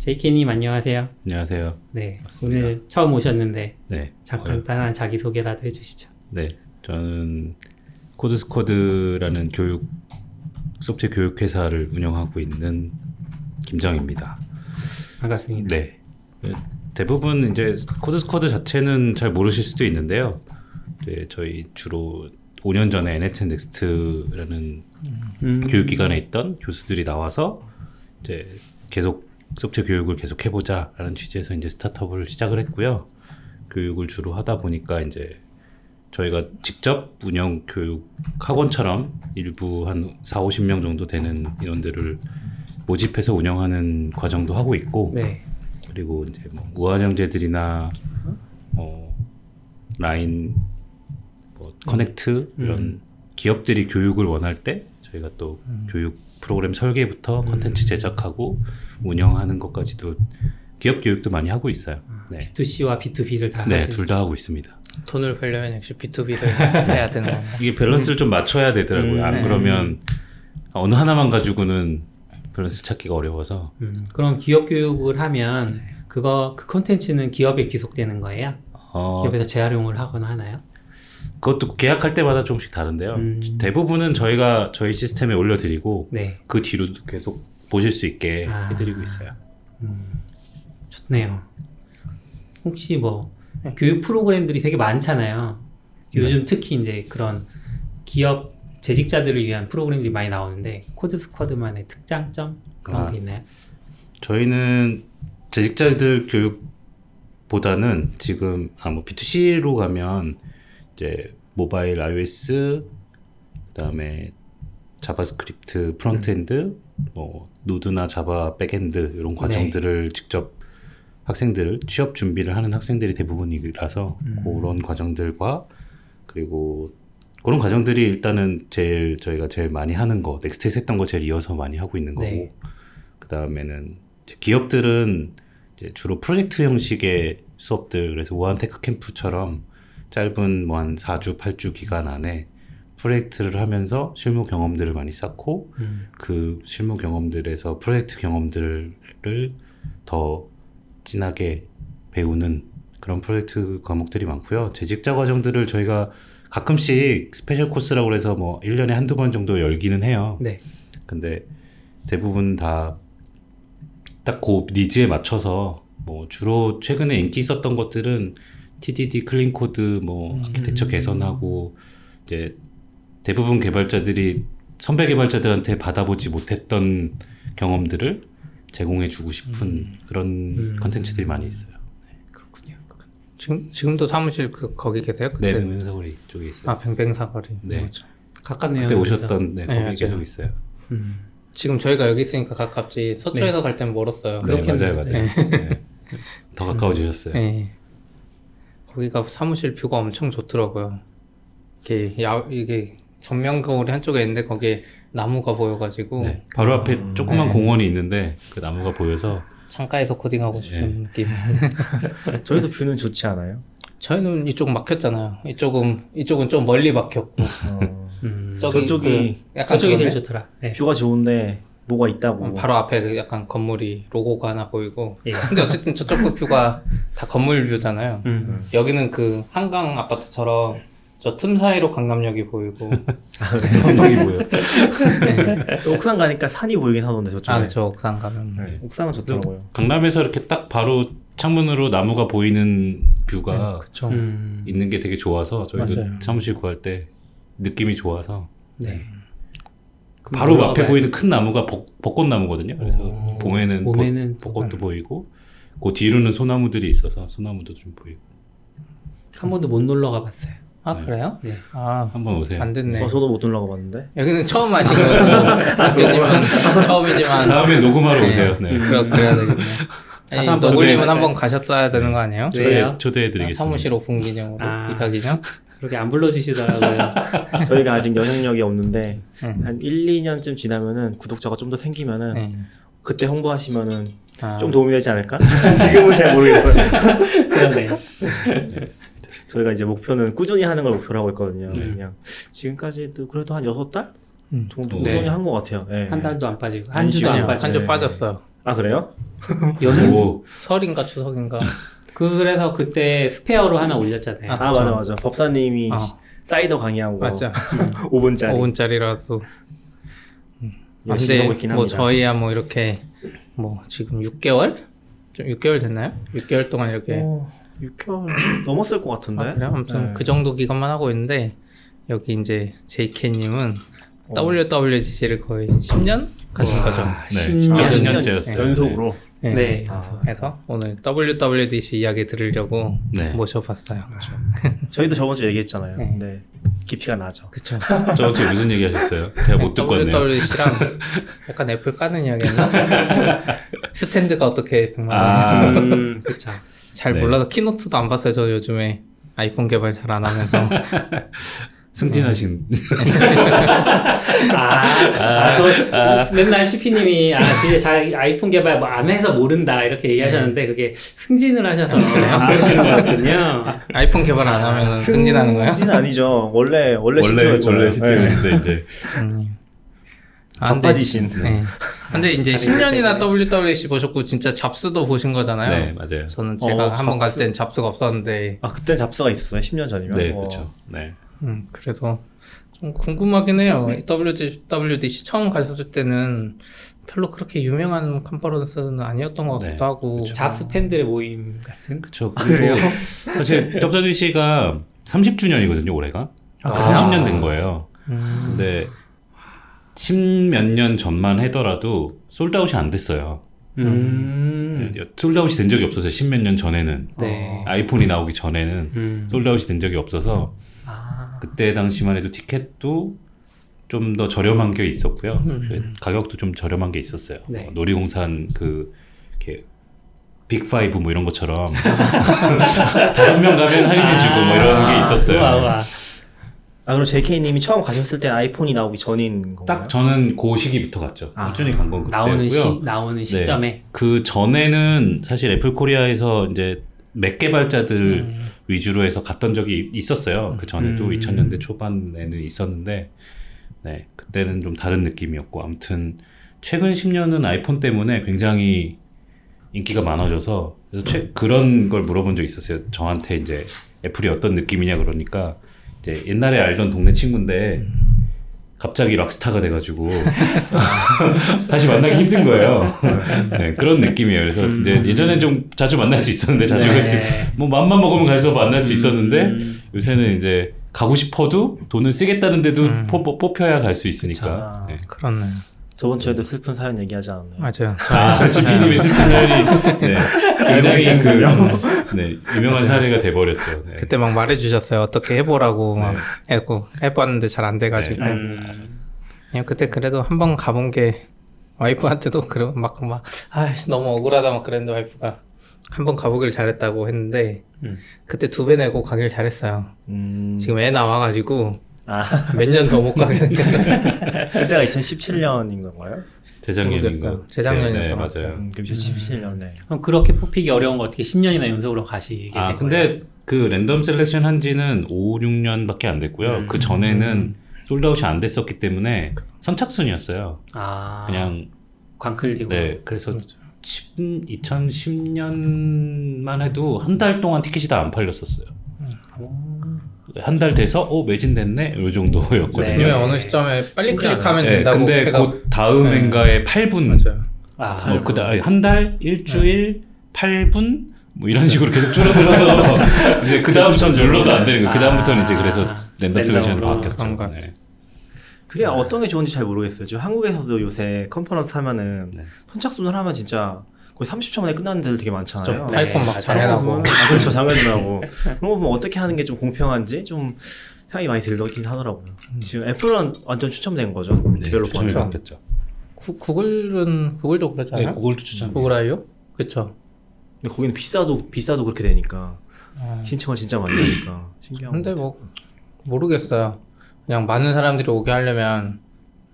JK님 안녕하세요. 안녕하세요. 네, 맞습니다. 오늘 처음 오셨는데 네. 잠깐 어, 간단한 자기 소개라도 해주시죠. 네. 저는 코드스쿼드라는 교육 소프트웨어 교육 회사를 운영하고 있는 김정입니다. 반갑습니다. 네. 대부분 이제 코드스쿼드 자체는 잘 모르실 수도 있는데요. 네, 저희 주로 5년 전에 NHN 넥스트라는 음, 교육기관에 있던 교수들이 나와서 이제 계속 소프트웨어 교육을 계속 해보자라는 취지에서 이제 스타트업을 시작을 했고요. 교육을 주로 하다 보니까 이제 저희가 직접 운영 교육 학원처럼 일부 한 4, 50명 정도 되는 인원들을 모집해서 운영하는 과정도 하고 있고 네, 그리고 이제 뭐 우한형제들이나 어 라인 뭐 커넥트 이런 기업들이 교육을 원할 때 저희가 또 교육 프로그램 설계부터 컨텐츠 제작하고 운영하는 것까지도 기업 교육도 많이 하고 있어요. 네, B2C와 B2B를 다 네, 둘 다 하고 있습니다. 돈을 벌려면 역시 B2B를 해야 되는 건가? 이게 밸런스를 좀 맞춰야 되더라고요. 음, 안 네. 그러면 어느 하나만 가지고는 밸런스 찾기가 어려워서 음, 그럼 기업 교육을 하면 네. 그거 그 콘텐츠는 기업에 귀속되는 거예요? 어, 기업에서 재활용을 하거나 하나요? 그것도 계약할 때마다 조금씩 다른데요. 음. 대부분은 저희가 저희 시스템에 올려드리고 네, 그 뒤로도 계속 보실 수 있게 아. 해드리고 있어요. 좋네요. 혹시 뭐 교육 프로그램들이 되게 많잖아요. 요즘 특히 이제 그런 기업 재직자들을 위한 프로그램들이 많이 나오는데 코드 스쿼드만의 특장점 그런 아. 게 있나요? 저희는 재직자들 교육보다는 지금 아 뭐 B2C로 가면 이제 모바일 iOS 그다음에 JavaScript frontend 뭐 Node나 Java backend 이런 과정들을 직접 학생들을 취업 준비를 하는 학생들이 대부분이라서 그런 과정들과 그리고 그런 과정들이 일단은 제일 저희가 제일 많이 하는 거 넥스트에서 했던 거 제일 이어서 많이 하고 있는 거고. 네. 그 다음에는 기업들은 주로 프로젝트 형식의 수업들 그래서 우아한 테크 캠프처럼 짧은 뭐 한 4주, 8주 기간 안에 프로젝트를 하면서 실무 경험들을 많이 쌓고 음. 그 실무 경험들에서 프로젝트 경험들을 더 진하게 배우는 그런 프로젝트 과목들이 많고요. 재직자 과정들을 저희가 가끔씩 special course라고 해서 뭐 1년에 한두 번 정도 열기는 해요. 네. 근데 대부분 다 딱 그 needs에 맞춰서 뭐 주로 최근에 인기 있었던 것들은 TDD clean code 뭐 아키텍처 개선하고 이제 대부분 개발자들이 선배 개발자들한테 받아보지 못했던 경험들을 제공해주고 싶은 그런 음. 컨텐츠들이 많이 있어요. 그렇군요. 지금 지금도 사무실 그 거기 계세요? 네, 그때? 뱅뱅사거리 쪽에 있어요. 아 뱅뱅 사거리. 네. 맞아. 가깝네요. 그때. 오셨던 네, 네, 거기 맞아요. 계속 있어요. 음. 지금 저희가 여기 있으니까 가깝지 서초에서 갈 때는 멀었어요. 네. 맞아요, 맞아요. 네. 더 가까워지셨어요. 네. 거기가 사무실 뷰가 엄청 좋더라고요. 이게 야 이게 전면 거울이 한쪽에 있는데 거기에 나무가 보여가지고 네, 바로 앞에 조그만 공원이 있는데 그 나무가 보여서 창가에서 코딩하고 싶은 느낌. 저희도 뷰는 좋지 않아요? 저희는 이쪽 막혔잖아요. 이쪽은 이쪽은 좀 멀리 막혔고 어, 음. 저기 저쪽이 그 약간 저쪽이 제일? 좋더라. 네. 뷰가 좋은데 뭐가 있다고. 바로 앞에 그 약간 건물이 로고가 하나 보이고 예. 근데 어쨌든 저쪽도 뷰가 다 건물 뷰잖아요. 음. 여기는 그 한강 아파트처럼 저 틈 사이로 강남역이 보이고 한방이 보여. 또 옥상 가니까 산이 보이긴 하던데 저쪽에. 아 그쵸 옥상 가면 네, 옥상은 좋더라고요. 강남에서 이렇게 딱 바로 창문으로 나무가 보이는 뷰가 그쵸 음. 있는 게 되게 좋아서 저희도 맞아요. 사무실 구할 때 느낌이 좋아서 네. 바로 놀러 앞에 보이는 큰 나무가 벚, 벚꽃나무거든요. 그래서 오. 봄에는 벚- 봄에는 벚 꽃도 보이고 그 뒤로는 소나무들이 있어서 소나무도 좀 보이고 한 번도 못 놀러 가봤어요. 아 그래요? 네. 아 한번 오세요. 안 됐네. 어, 저도 못 올라가 봤는데. 여기는 처음 하신 거고 학교님은 처음이지만 다음에 녹음하러 오세요. 네. 그러, 그래야 되겠네. 아니, 너굴님은 한번 가셨어야 되는 거 아니에요? 네. 초대, 왜요? 초대해드리겠습니다. 아, 사무실 오픈 기념으로 아. 이사 기념? 그렇게 안 불러주시더라고요. 저희가 아직 영향력이 없는데 응. 한 1, 2년쯤 지나면은 구독자가 좀 더 생기면은 네. 그때 홍보하시면은 아, 좀 도움이 되지 않을까? 지금은 잘 모르겠어요. 그러네. 저희가 이제 목표는 꾸준히 하는 걸 목표로 하고 있거든요. 네. 그냥 지금까지도 그래도 한 6달 음. 정도 네. 꾸준히 한 것 같아요. 예. 한 달도 안 빠지고 한한 주도. 안 빠지고. 한주 네. 빠졌어요. 아 그래요? 연휴? 오, 설인가 추석인가. 그래서 그때 스페어로 하나 올렸잖아요. 아, 아, 맞아 맞아. 법사님이 아. 시- 사이더 강의하고 맞아. 5분짜리 5분짜리라도. 아, 열심히 근데 하고 있긴 뭐 합니다. 저희야 뭐 이렇게 뭐 지금 6개월? 좀 6개월 됐나요? 6개월 동안 이렇게 어, 6개월 넘었을 것 같은데. 아, 그래요? 아무튼 네. 그 정도 기간만 하고 있는데 여기 이제 JK님은 어. WWDC를 거의 10년 가신 거죠. 네. 10년. 아, 10년 10년 째였어요. 연속으로. 네. 네. 아. 그래서 오늘 WWDC 이야기 들으려고 네. 모셔봤어요. 저희도 저번 주에 얘기했잖아요. 네. 근데 깊이가 나죠. 그쵸. 저한테 무슨 얘기 하셨어요? 제가 못 듣고 왔네요. WWDC랑 약간 애플 까는 이야기였나? 스탠드가 어떻게 100만 원. 아, 음, 그쵸. 잘 네. 몰라서 키노트도 안 봤어요. 저 요즘에 아이폰 개발 잘 안 하면서. 승진하신. 아, 아, 저 맨날 CP님이 아, 진짜 잘 아이폰 개발 뭐 안 해서 모른다 이렇게 얘기하셨는데 그게 승진을 하셔서 그러시는 거였군요. 아이폰 개발 안 하면 승진하는 거예요? 승진 아니죠. 원래 원래 원래 CTO 였잖아요. 원래 네. CTO였는데 이제 음. 아, 근데- 바빠지신. 네. 근데 이제 10년이나 WWDC 보셨고 진짜 잡스도 보신 거잖아요. 네 맞아요. 저는 제가 어, 한번 갈. 땐 잡스가 없었는데, 아 그때 잡스가 있었어요. 10년 전이면. 네 어. 그렇죠. 네. 음, 그래서 좀 궁금하긴 해요. WWDC 처음 가셨을 때는 별로 그렇게 유명한 컨퍼런스는 아니었던 것 같기도 네, 하고. 잡스 팬들의 모임 같은. 그렇죠. 그리고 사실 WWDC가 30주년이거든요 올해가. 아, 30년 된 거예요. 음, 근데 십몇 년 전만 하더라도 솔드아웃이 안 됐어요. 음. 솔드아웃이 된 적이 없었어요. 십몇 년 전에는 네. 아이폰이 나오기 전에는 음. 솔드아웃이 된 적이 없어서 아. 그때 당시만 해도 티켓도 좀 더 저렴한 게 있었고요. 가격도 좀 저렴한 게 있었어요. 네. 어, 놀이공산 그 이렇게 빅5 뭐 이런 것처럼 다섯 명 가면 할인해주고 뭐 이런 게 있었어요. 우와, 우와. 아 그럼 JK님이 처음 가셨을 때 아이폰이 나오기 전인 건가요? 딱 저는 그 시기부터 갔죠. 아. 꾸준히 간 건 그때고요. 나오는 시 나오는 시점에 그 전에는 사실 애플 코리아에서 이제 맥 개발자들 음. 위주로 해서 갔던 적이 있었어요. 그 전에도 음. 2000년대 초반에는 있었는데, 네 그때는 좀 다른 느낌이었고, 아무튼 최근 10년은 아이폰 때문에 굉장히 인기가 많아져서 그래서 최, 그런 걸 물어본 적 있었어요. 저한테 이제 애플이 어떤 느낌이냐 그러니까 이제 옛날에 알던 동네 친구인데 갑자기 락스타가 돼가지고 다시 만나기 힘든 거예요. 네, 그런 느낌이에요. 그래서 이제 예전엔 좀 자주 만날 수 있었는데 자주 네. 갈수 뭐 맘만 먹으면 갈수록 만날 수 있었는데 음. 요새는 이제 가고 싶어도 돈을 쓰겠다는데도 음. 뽑, 뽑혀야 갈 수 있으니까. 네. 그렇네요. 저번 주에도 슬픈 사연 얘기하지 않았나요? 맞아요. 아, 지피님의 슬픈 사연이 네, 굉장히 그 네, 유명한 사례가 돼버렸죠. 네. 그때 막 말해주셨어요. 어떻게 해보라고 막 해고 해봤는데 잘 안 돼가지고. 네. 음. 그냥 그때 그래도 한 번 가본 게 와이프한테도 그러 막막 아씨 너무 억울하다 막 그랬는데 와이프가 한 번 가보길 잘했다고 했는데 음. 그때 두 배 내고 가길 잘했어요. 음... 지금 애 나와가지고 아 몇년 더 못 가겠는데 그때가 2017년인 건가요? 재작년인가? 재작년이었던 네, 네. 맞아요. 음, 그럼 2017년에 그럼 그렇게 뽑히기 어려운 거 어떻게 10년이나 연속으로 가시게 아, 된 근데 그 random selection 한 지는 5, 6년밖에 안 됐고요. 음. 그 전에는 sold out이 안 됐었기 때문에 선착순이었어요. 아 그냥 광클이고 네, 그래서 10, 2010년만 해도 한 달 동안 티켓이 다 안 팔렸었어요. 한 달 돼서 어 매진됐네 이 정도였거든요. 네. 어느 시점에 빨리. 클릭하면 네, 된다고 근데 해서 곧 다음 네. 핸가에 8분 맞아요. 아뭐 그다 한 달, 일주일, 8분 뭐 이런 식으로 계속 줄어들어서 이제 그 다음부터는 눌러도 안 되는 거예요. 그 다음부터는 이제 그래서 아, 랜덤 랜덤으로 바뀌었죠. 네. 그게 어떤 게 좋은지 잘 모르겠어요. 지금 한국에서도 요새 컨퍼런스 하면은 네. 선착순을 하면 진짜 거의 30초 만에 끝나는 데들 되게 많잖아요. 네. 파이콘 막 맞아요. 장애나고 아, 그렇죠. 장애도 그런 거 보면 어떻게 하는 게 좀 공평한지 좀 생각이 많이 들긴 하더라고요. 지금 애플은 완전 추첨된 거죠. 네, 바뀌었죠. 구, 구글은 구글도 그랬잖아요. 구글도 추천. 구글 아이오? 그쵸. 근데 거기는 비싸도 비싸도 그렇게 되니까 아, 신청을 진짜 많이 하니까 신기한 근데 거. 뭐 모르겠어요. 그냥 많은 사람들이 오게 하려면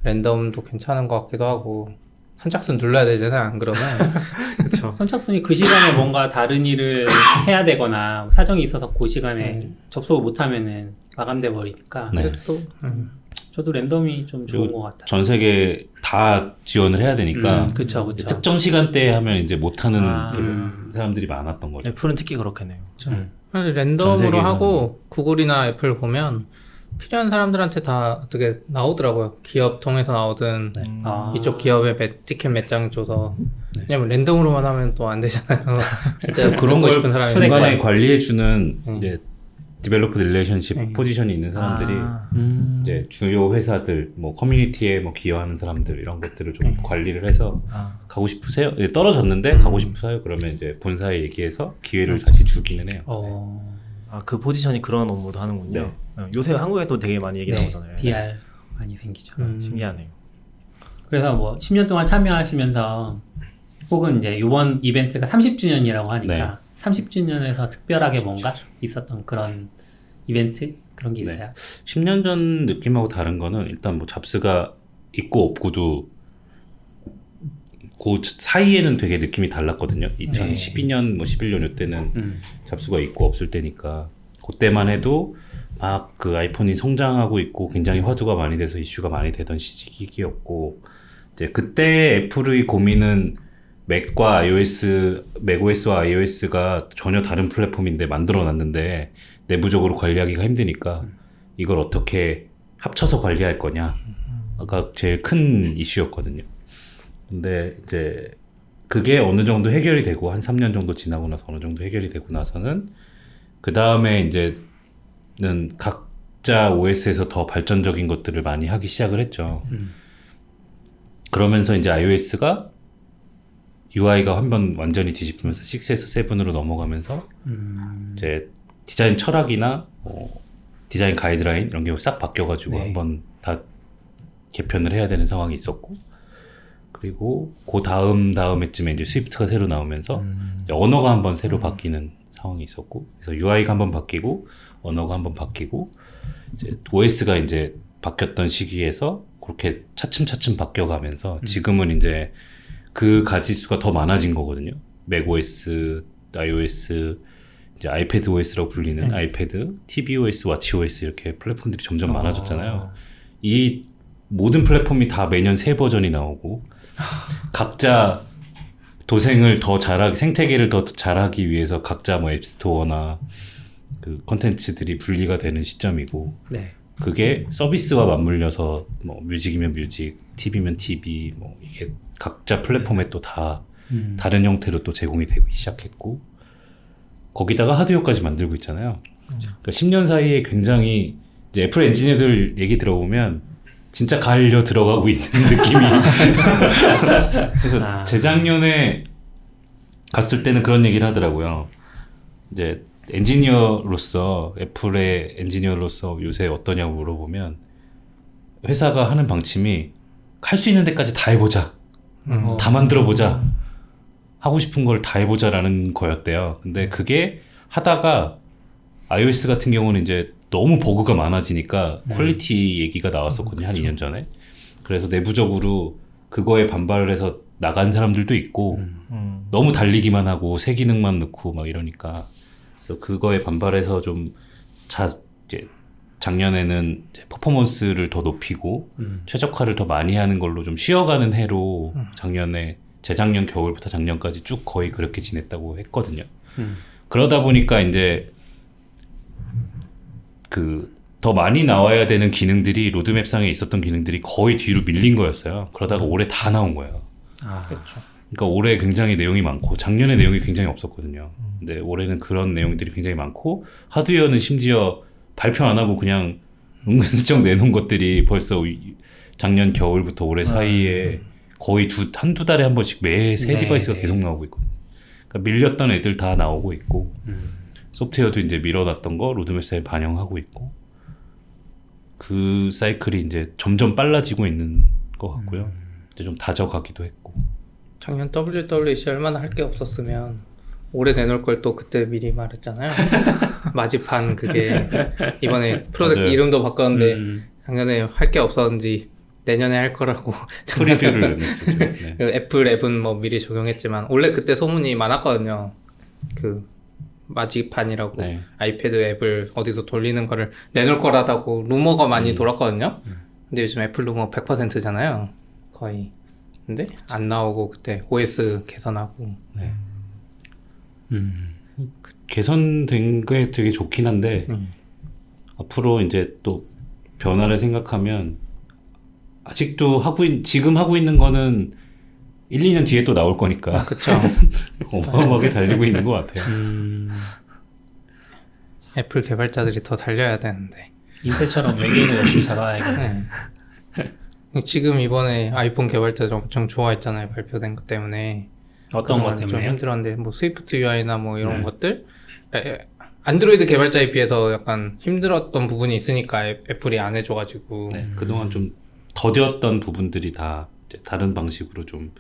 랜덤도 괜찮은 것 같기도 하고 선착순 눌러야 되잖아. 안 그러면 그렇죠. 선착순이 그 시간에 뭔가 다른 일을 해야 되거나 사정이 있어서 그 시간에 음. 접속을 못하면은 마감돼 버리니까 네. 근데 또 음, 저도 랜덤이 좀 좋은 것 같아요. 전 세계 다 지원을 해야 되니까 음, 그쵸, 그쵸. 특정 시간대에 하면 이제 못하는 아. 그 사람들이 많았던 거죠. 애플은 특히 그렇겠네요. 음. 사실 전 랜덤으로 하고 구글이나 애플 보면 필요한 사람들한테 다 어떻게 나오더라고요. 기업 통해서 나오든 음. 아. 이쪽 기업에 몇, 티켓 몇 장 줘서 왜냐면 랜덤으로만 하면 또 안 되잖아요. 진짜 그런 거걸 싶은 사람이 중간에 있는 거야. 관리해 주는 음. 이제 developer relationship 네. 포지션이 있는 사람들이 아. 음. 이제 주요 회사들 뭐 커뮤니티에 뭐 기여하는 사람들 이런 것들을 좀 관리를 해서 아. 가고 싶으세요? 예, 떨어졌는데 가고 싶으세요? 그러면 이제 본사에 얘기해서 기회를 다시 주기는 해요. 어. 아, 그 포지션이 그런 업무도 하는군요. 네. 어, 요새 한국에 또 되게 많이 얘기 네, 나오잖아요. DR 많이 생기죠. 음. 신기하네요. 그래서 뭐 10년 동안 참여하시면서 혹은 이제 이번 이벤트가 30주년이라고 하니까 30주년에서 특별하게 뭔가 있었던 그런 이벤트 그런 게 네. 있어요. 10년 전 느낌하고 다른 거는 일단 뭐 잡스가 있고 없고도 그 사이에는 되게 느낌이 달랐거든요. 2012년 뭐 11년 이때는 음. 잡스가 있고 없을 때니까 그때만 해도 막 그 아이폰이 성장하고 있고 굉장히 화두가 많이 돼서 이슈가 많이 되던 시기였고 이제 그때 애플의 고민은 맥과 iOS, macOS와 iOS가 전혀 다른 플랫폼인데 만들어 놨는데 내부적으로 관리하기가 힘드니까 이걸 어떻게 합쳐서 관리할 거냐가 제일 큰 이슈였거든요. 근데 이제 그게 어느 정도 해결이 되고 한 3년 정도 지나고 나서 어느 정도 해결이 되고 나서는 그 다음에 이제는 각자 OS에서 더 발전적인 것들을 많이 하기 시작을 했죠. 음. 그러면서 이제 iOS가 UI가 한 번 완전히 뒤집히면서 6에서 7으로 넘어가면서 음. 이제 디자인 철학이나 뭐 디자인 가이드라인 이런 게 싹 바뀌어가지고 네. 한번 다 개편을 해야 되는 상황이 있었고 그리고 그 다음 다음에쯤에 이제 스위프트가 새로 나오면서 음. 언어가 한번 새로 바뀌는 상황이 있었고 그래서 UI가 한번 바뀌고 언어가 한번 바뀌고 이제 OS가 이제 바뀌었던 시기에서 그렇게 차츰차츰 바뀌어가면서 지금은 이제 그 가지수가 더 많아진 거거든요. 맥OS, iOS, 이제 아이패드 OS라고 불리는 아이패드, tvOS, watchOS 이렇게 플랫폼들이 점점 많아졌잖아요. 이 모든 플랫폼이 다 매년 새 버전이 나오고 각자 도생을 더 잘하기 생태계를 더 잘하기 위해서 각자 뭐 앱스토어나 그 컨텐츠들이 분리가 되는 시점이고 네. 그게 서비스와 맞물려서 뭐 뮤직이면 뮤직, TV면 TV 뭐 이게 각자 플랫폼에 또다 음. 다른 형태로 또 제공이 되기 시작했고 거기다가 하드웨어까지 만들고 있잖아요. 그러니까 10년 사이에 굉장히 이제 애플 엔지니어들 얘기 들어보면 진짜 갈려 들어가고 있는 느낌이. 그래서 아. 재작년에 갔을 때는 그런 얘기를 하더라고요. 이제 엔지니어로서 애플의 엔지니어로서 요새 어떠냐고 물어보면 회사가 하는 방침이 할 수 있는 데까지 다 해보자. 어. 다 만들어 보자. 하고 싶은 걸 다 해보자라는 거였대요. 근데 그게 하다가 iOS 같은 경우는 이제 너무 버그가 많아지니까 quality 얘기가 나왔었거든요. 한 2년 전에. 그래서 내부적으로 그거에 반발을 해서 나간 사람들도 있고 음. 너무 달리기만 하고 새 기능만 넣고 막 이러니까 그래서 그거에 반발해서 좀 자, 이제 작년에는 퍼포먼스를 더 높이고 음. 최적화를 더 많이 하는 걸로 좀 쉬어가는 해로 작년에 재작년 겨울부터 작년까지 쭉 거의 그렇게 지냈다고 했거든요. 음. 그러다 보니까 이제 그 더 많이 나와야 되는 기능들이 로드맵상에 있었던 기능들이 거의 뒤로 밀린 거였어요. 그러다가 올해 다 나온 거예요. 아. 그러니까 올해 굉장히 내용이 많고 작년에 내용이 굉장히 없었거든요. 근데 올해는 그런 내용들이 굉장히 많고 하드웨어는 심지어 발표 안 하고 그냥 은근슬쩍 내놓은 것들이 벌써 이- 작년 겨울부터 올해 사이에 거의 두 한두 달에 한 번씩 매새 네, device가 네. 계속 나오고 있거든요. 그러니까 밀렸던 애들 다 나오고 있고 음. 소프트웨어도 이제 밀어놨던 거 로드맵상에 반영하고 있고 그 사이클이 이제 점점 빨라지고 있는 것 같고요. 이제 좀 다져가기도 했고. 작년 WWDC 얼마나 할 게 없었으면 올해 내놓을 걸 또 그때 미리 말했잖아요. Marzipan 그게 이번에 프로젝트 맞아요. 이름도 바꿨는데 음. 작년에 할 게 없었는지 내년에 할 거라고 preview를. 네. 그 애플 앱은 뭐 미리 적용했지만 원래 그때 소문이 많았거든요. 그 Marzipan이라고 네. 아이패드 앱을 어디서 돌리는 거를 내놓을 거라다고 루머가 많이 음. 돌았거든요. 근데 요즘 애플도 뭐 100%잖아요. 거의. 근데 안 나오고 그때 OS 개선하고. 음. 개선된 게 되게 좋긴 한데 음. 앞으로 이제 또 변화를 생각하면 아직도 하고 있, 지금 하고 있는 거는 1, 2년 뒤에 또 나올 거니까 그쵸. 어마어마하게 달리고 있는 것 같아요. 음. 애플 개발자들이 더 달려야 되는데. 인텔처럼 외계인을 열심히 잡아야겠네. 네. 지금 이번에 아이폰 개발자들 엄청 좋아했잖아요. 발표된 것 때문에. 어떤 것 그동안 좀? 힘들었는데 뭐 Swift UI나 뭐 이런 네. 것들 에, 에, 안드로이드 개발자에 비해서 약간 힘들었던 부분이 있으니까 애- 애플이 안 해줘가지고 네, 그동안 좀 더뎠던 부분들이 다 다른 방식으로 좀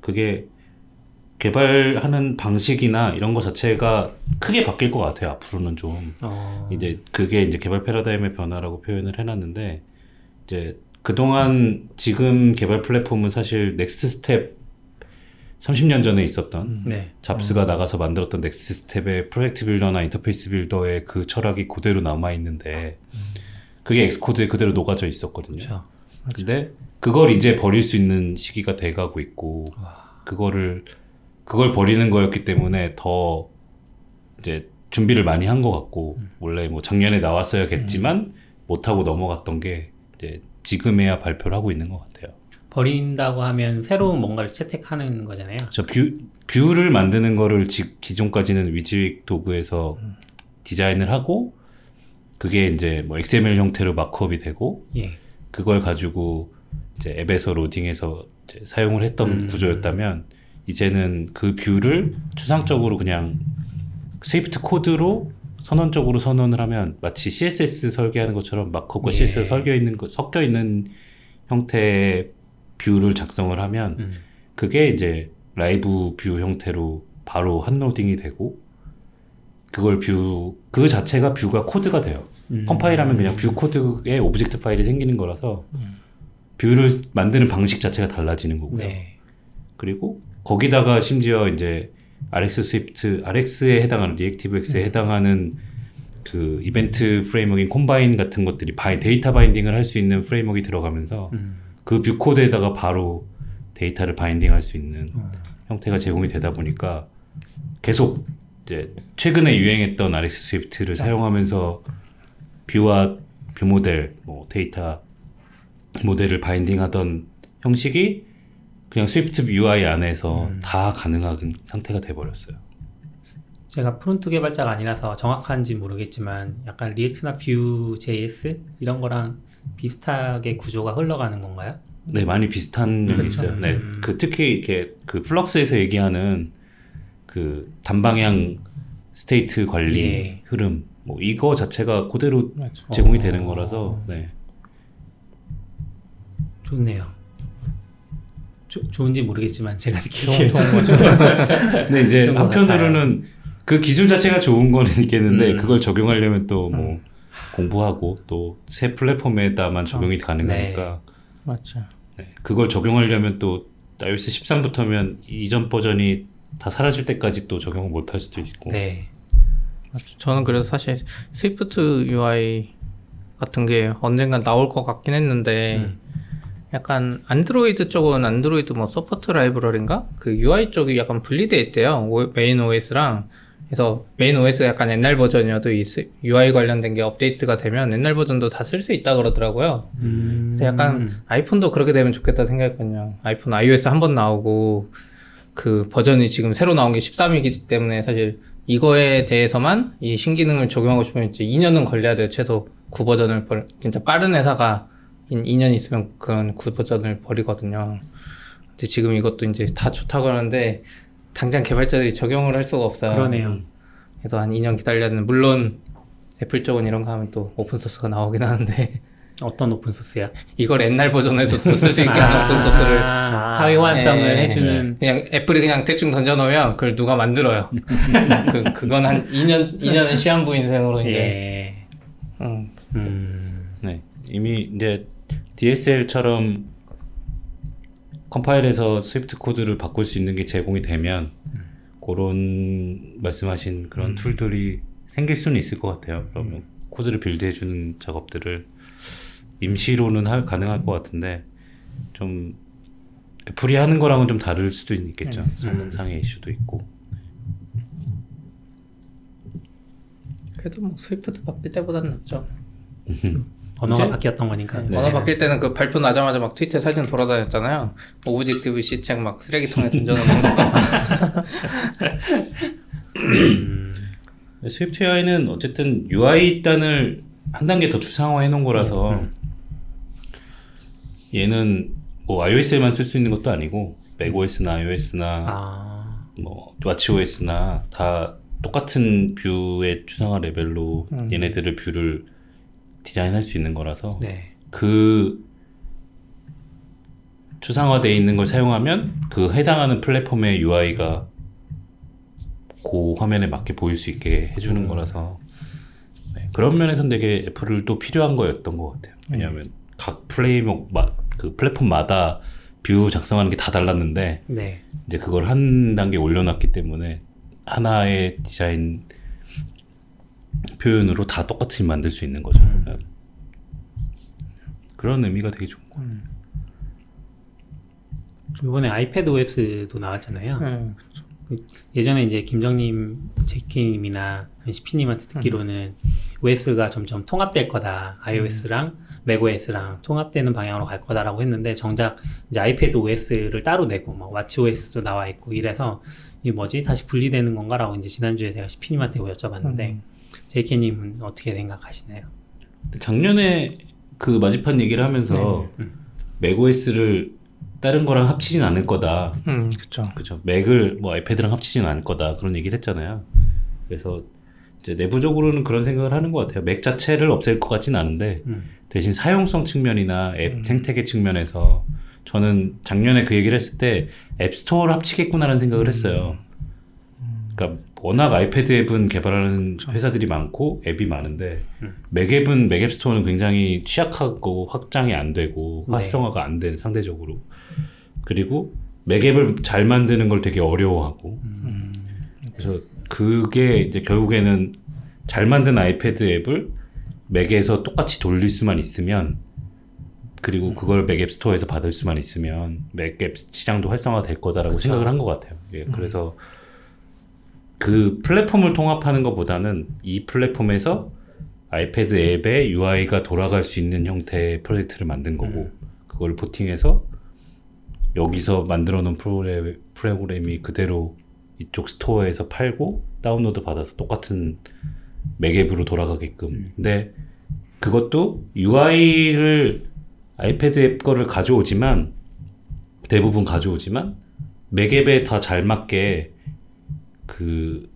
그게 개발하는 방식이나 이런 거 자체가 크게 바뀔 것 같아요. 앞으로는 좀 어. 이제 그게 이제 개발 패러다임의 변화라고 표현을 해놨는데 이제 그동안 지금 개발 플랫폼은 사실 NeXTSTEP 30년 전에 있었던 네. 잡스가 나가서 만들었던 NeXTSTEP의 Project Builder나 Interface Builder의 그 철학이 그대로 남아 있는데 그게 Xcode에 그대로 녹아져 있었거든요. 그렇죠. 근데 그걸 이제 버릴 수 있는 시기가 돼가고 있고 그거를 그걸 버리는 거였기 때문에 더 이제 준비를 많이 한 것 같고 원래 뭐 작년에 나왔어야겠지만 못 하고 넘어갔던 게 이제 지금에야 발표를 하고 있는 것 같아요. 버린다고 하면 새로운 뭔가를 채택하는 거잖아요. 저 view, view를 만드는 거를 지, 기존까지는 WYSIWYG 도구에서 디자인을 하고 그게 이제 뭐 XML 형태로 markup이 되고 예. 그걸 가지고 이제 앱에서 로딩해서 이제 사용을 했던 음. 구조였다면 이제는 그 view를 추상적으로 그냥 Swift 코드로 선언적으로 선언을 하면 마치 CSS 설계하는 것처럼 markup과 예. CSS 설계 있는 거 섞여 있는 형태의 view를 작성을 하면 음. 그게 이제 live view 형태로 바로 hot loading이 되고 그걸 view 그 자체가 view가 코드가 돼요. 음. 컴파일하면 그냥 view 코드에 object 파일이 생기는 거라서 view를 만드는 방식 자체가 달라지는 거고요. 네. 그리고 거기다가 심지어 이제 RxSwift, Rx에 해당하는 ReactiveX에 해당하는 그 이벤트 framework인 Combine 같은 것들이 바이, 데이터 binding을 할 수 있는 framework가 들어가면서 음. 그 view 코드에다가 바로 데이터를 binding할 수 있는 어. 형태가 제공이 되다 보니까 계속 이제 최근에 유행했던 RxSwift를 사용하면서 view와 view model, 뭐 데이터 모델을 binding하던 형식이 그냥 Swift UI 안에서 다 가능한 상태가 돼버렸어요. 제가 front 개발자가 아니라서 정확한지 모르겠지만 약간 리액트나 뷰 JS 이런 거랑 비슷하게 구조가 흘러가는 건가요? 네, 많이 비슷한 면이 그렇죠. 있어요. 네, 음. 그 특히 이렇게 그 Flux에서 얘기하는 그 단방향 state 관리 예. 흐름 뭐 이거 자체가 그대로 맞죠. 제공이 어. 되는 거라서 네. 좋네요. 조, 좋은지 모르겠지만 제가 느끼기에 좋은 거죠. 근데 이제 한편으로는 그 기술 자체가 좋은 거는 있겠는데 음. 그걸 적용하려면 또 뭐 공부하고 또 새 플랫폼에다만 적용이 가능하니까 맞죠. 네. 그걸 적용하려면 또 iOS 13부터면 이전 버전이 다 사라질 때까지 또 적용을 못 할 수도 있고 네. 맞죠. 저는 그래서 사실 Swift UI 같은 게 언젠간 나올 것 같긴 했는데 음. 약간 안드로이드 쪽은 안드로이드 뭐 support library인가 그 UI 쪽이 약간 분리돼 있대요 오- 메인 OS랑 그래서 메인 OS가 약간 옛날 버전이어도 UI 관련된 게 업데이트가 되면 옛날 버전도 다 쓸 수 있다 그러더라고요 음. 그래서 약간 아이폰도 그렇게 되면 좋겠다 생각했거든요. 아이폰 iOS 한 번 나오고 그 버전이 지금 새로 나온 게 13이기 때문에 사실 이거에 대해서만 이 신기능을 적용하고 싶으면 이제 2년은 걸려야 돼요. 최소 9버전을 벌, 진짜 빠른 회사가 2년 있으면 그런 9버전을 버리거든요. 근데 지금 이것도 이제 다 좋다고 하는데 당장 개발자들이 적용을 할 수가 없어요. 그러네요. 그래서 한 2년 기다려야 되는 물론 애플 쪽은 이런 거 하면 또 open source가 나오긴 하는데 어떤 open source야? 이걸 옛날 버전에서도 쓸 수 있게 하는 open source를 하위 호환성을 예, 해주는 그냥 애플이 그냥 대충 던져놓으면 그걸 누가 만들어요. 그 그건 한 2년 2년은 시한부 인생으로 이제 예. 음, 음. 네. 이미 이제 DSL처럼 컴파일에서 Swift 코드를 바꿀 수 있는 게 제공이 되면 그런 말씀하신 그런 tool들이 생길 수는 있을 것 같아요. 그러면 코드를 build해주는 작업들을 임시로는 할, 가능할 것 같은데 좀 애플이 하는 거랑은 좀 다를 수도 있겠죠. 성능상의 이슈도 있고. 그래도 뭐 Swift 바뀔 때보다는 낫죠. 언어가 이제- 바뀌었던 거니까. 네. 언어 바뀔 때는 그 발표 나자마자 막 트위터에 사진 돌아다녔잖아요. Objective C 책 막 쓰레기통에 던져놓는 거. Swift UI는 어쨌든 UI 단을 한 단계 더 추상화해 놓은 거라서 얘는 뭐 iOS에만 쓸 수 있는 것도 아니고 macOS나 iOS나 아, 뭐 watchOS나 다 똑같은 view의 추상화 레벨로 얘네들을 view를 디자인할 수 있는 거라서 네. 그 추상화되어 있는 걸 사용하면 그 해당하는 플랫폼의 UI가 그 화면에 맞게 보일 수 있게 해주는 거라서 네, 그런 면에서는 되게 애플도 또 필요한 거였던 것 같아요. 왜냐하면 각 플랫폼마, 그 플랫폼마다 view 작성하는 게 다 달랐는데 네. 이제 그걸 한 단계 올려놨기 때문에 하나의 디자인 표현으로 다 똑같이 만들 수 있는 거죠. 네. 그런 의미가 되게 좋은 거. 이번에 아이패드 OS도 나왔잖아요. 음. 예전에 이제 김정님, 제키님이나 시피님한테 듣기로는 OS가 점점 통합될 거다. iOS랑 macOS랑 통합되는 방향으로 갈 거다라고 했는데 정작 이제 아이패드 OS를 따로 내고 막 와치 OS도 나와 있고 이래서 이 뭐지 다시 분리되는 건가라고 이제 지난주에 제가 시피님한테 여쭤봤는데 제키님은 어떻게 생각하시나요? 작년에 그 마지판 얘기를 하면서 맥OS를 다른 거랑 합치진 않을 거다. 음, 그쵸. 그죠. 맥을 뭐 아이패드랑 합치진 않을 거다. 그런 얘기를 했잖아요. 그래서 이제 내부적으로는 그런 생각을 하는 것 같아요. 맥 자체를 없앨 것 같진 않은데 음. 대신 사용성 측면이나 앱 생태계 측면에서 저는 작년에 그 얘기를 했을 때 앱스토어를 합치겠구나라는 생각을 했어요. 그러니까 워낙 아이패드 앱은 개발하는 회사들이 많고 앱이 많은데 맥 앱은 맥 앱 스토어는 굉장히 취약하고 확장이 안 되고 네. 활성화가 안 된 상대적으로. 그리고 맥 앱을 잘 만드는 걸 되게 어려워하고. 그래서 그게 이제 결국에는 잘 만든 아이패드 앱을 맥에서 똑같이 돌릴 수만 있으면 그리고 그걸 맥앱 스토어에서 받을 수만 있으면 맥앱 시장도 활성화 될 거다라고 생각을 한 것 같아요. 예, 그래서 그 플랫폼을 통합하는 것보다는 이 플랫폼에서 아이패드 앱의 UI가 돌아갈 수 있는 형태의 프로젝트를 만든 거고 그걸 porting해서 여기서 만들어 놓은 프로그램, 프로그램이 그대로 이쪽 스토어에서 팔고 다운로드 받아서 똑같은 맥앱으로 돌아가게끔. 근데 그것도 UI를 아이패드 앱 거를 가져오지만 대부분 가져오지만 맥앱에 다 잘 맞게 그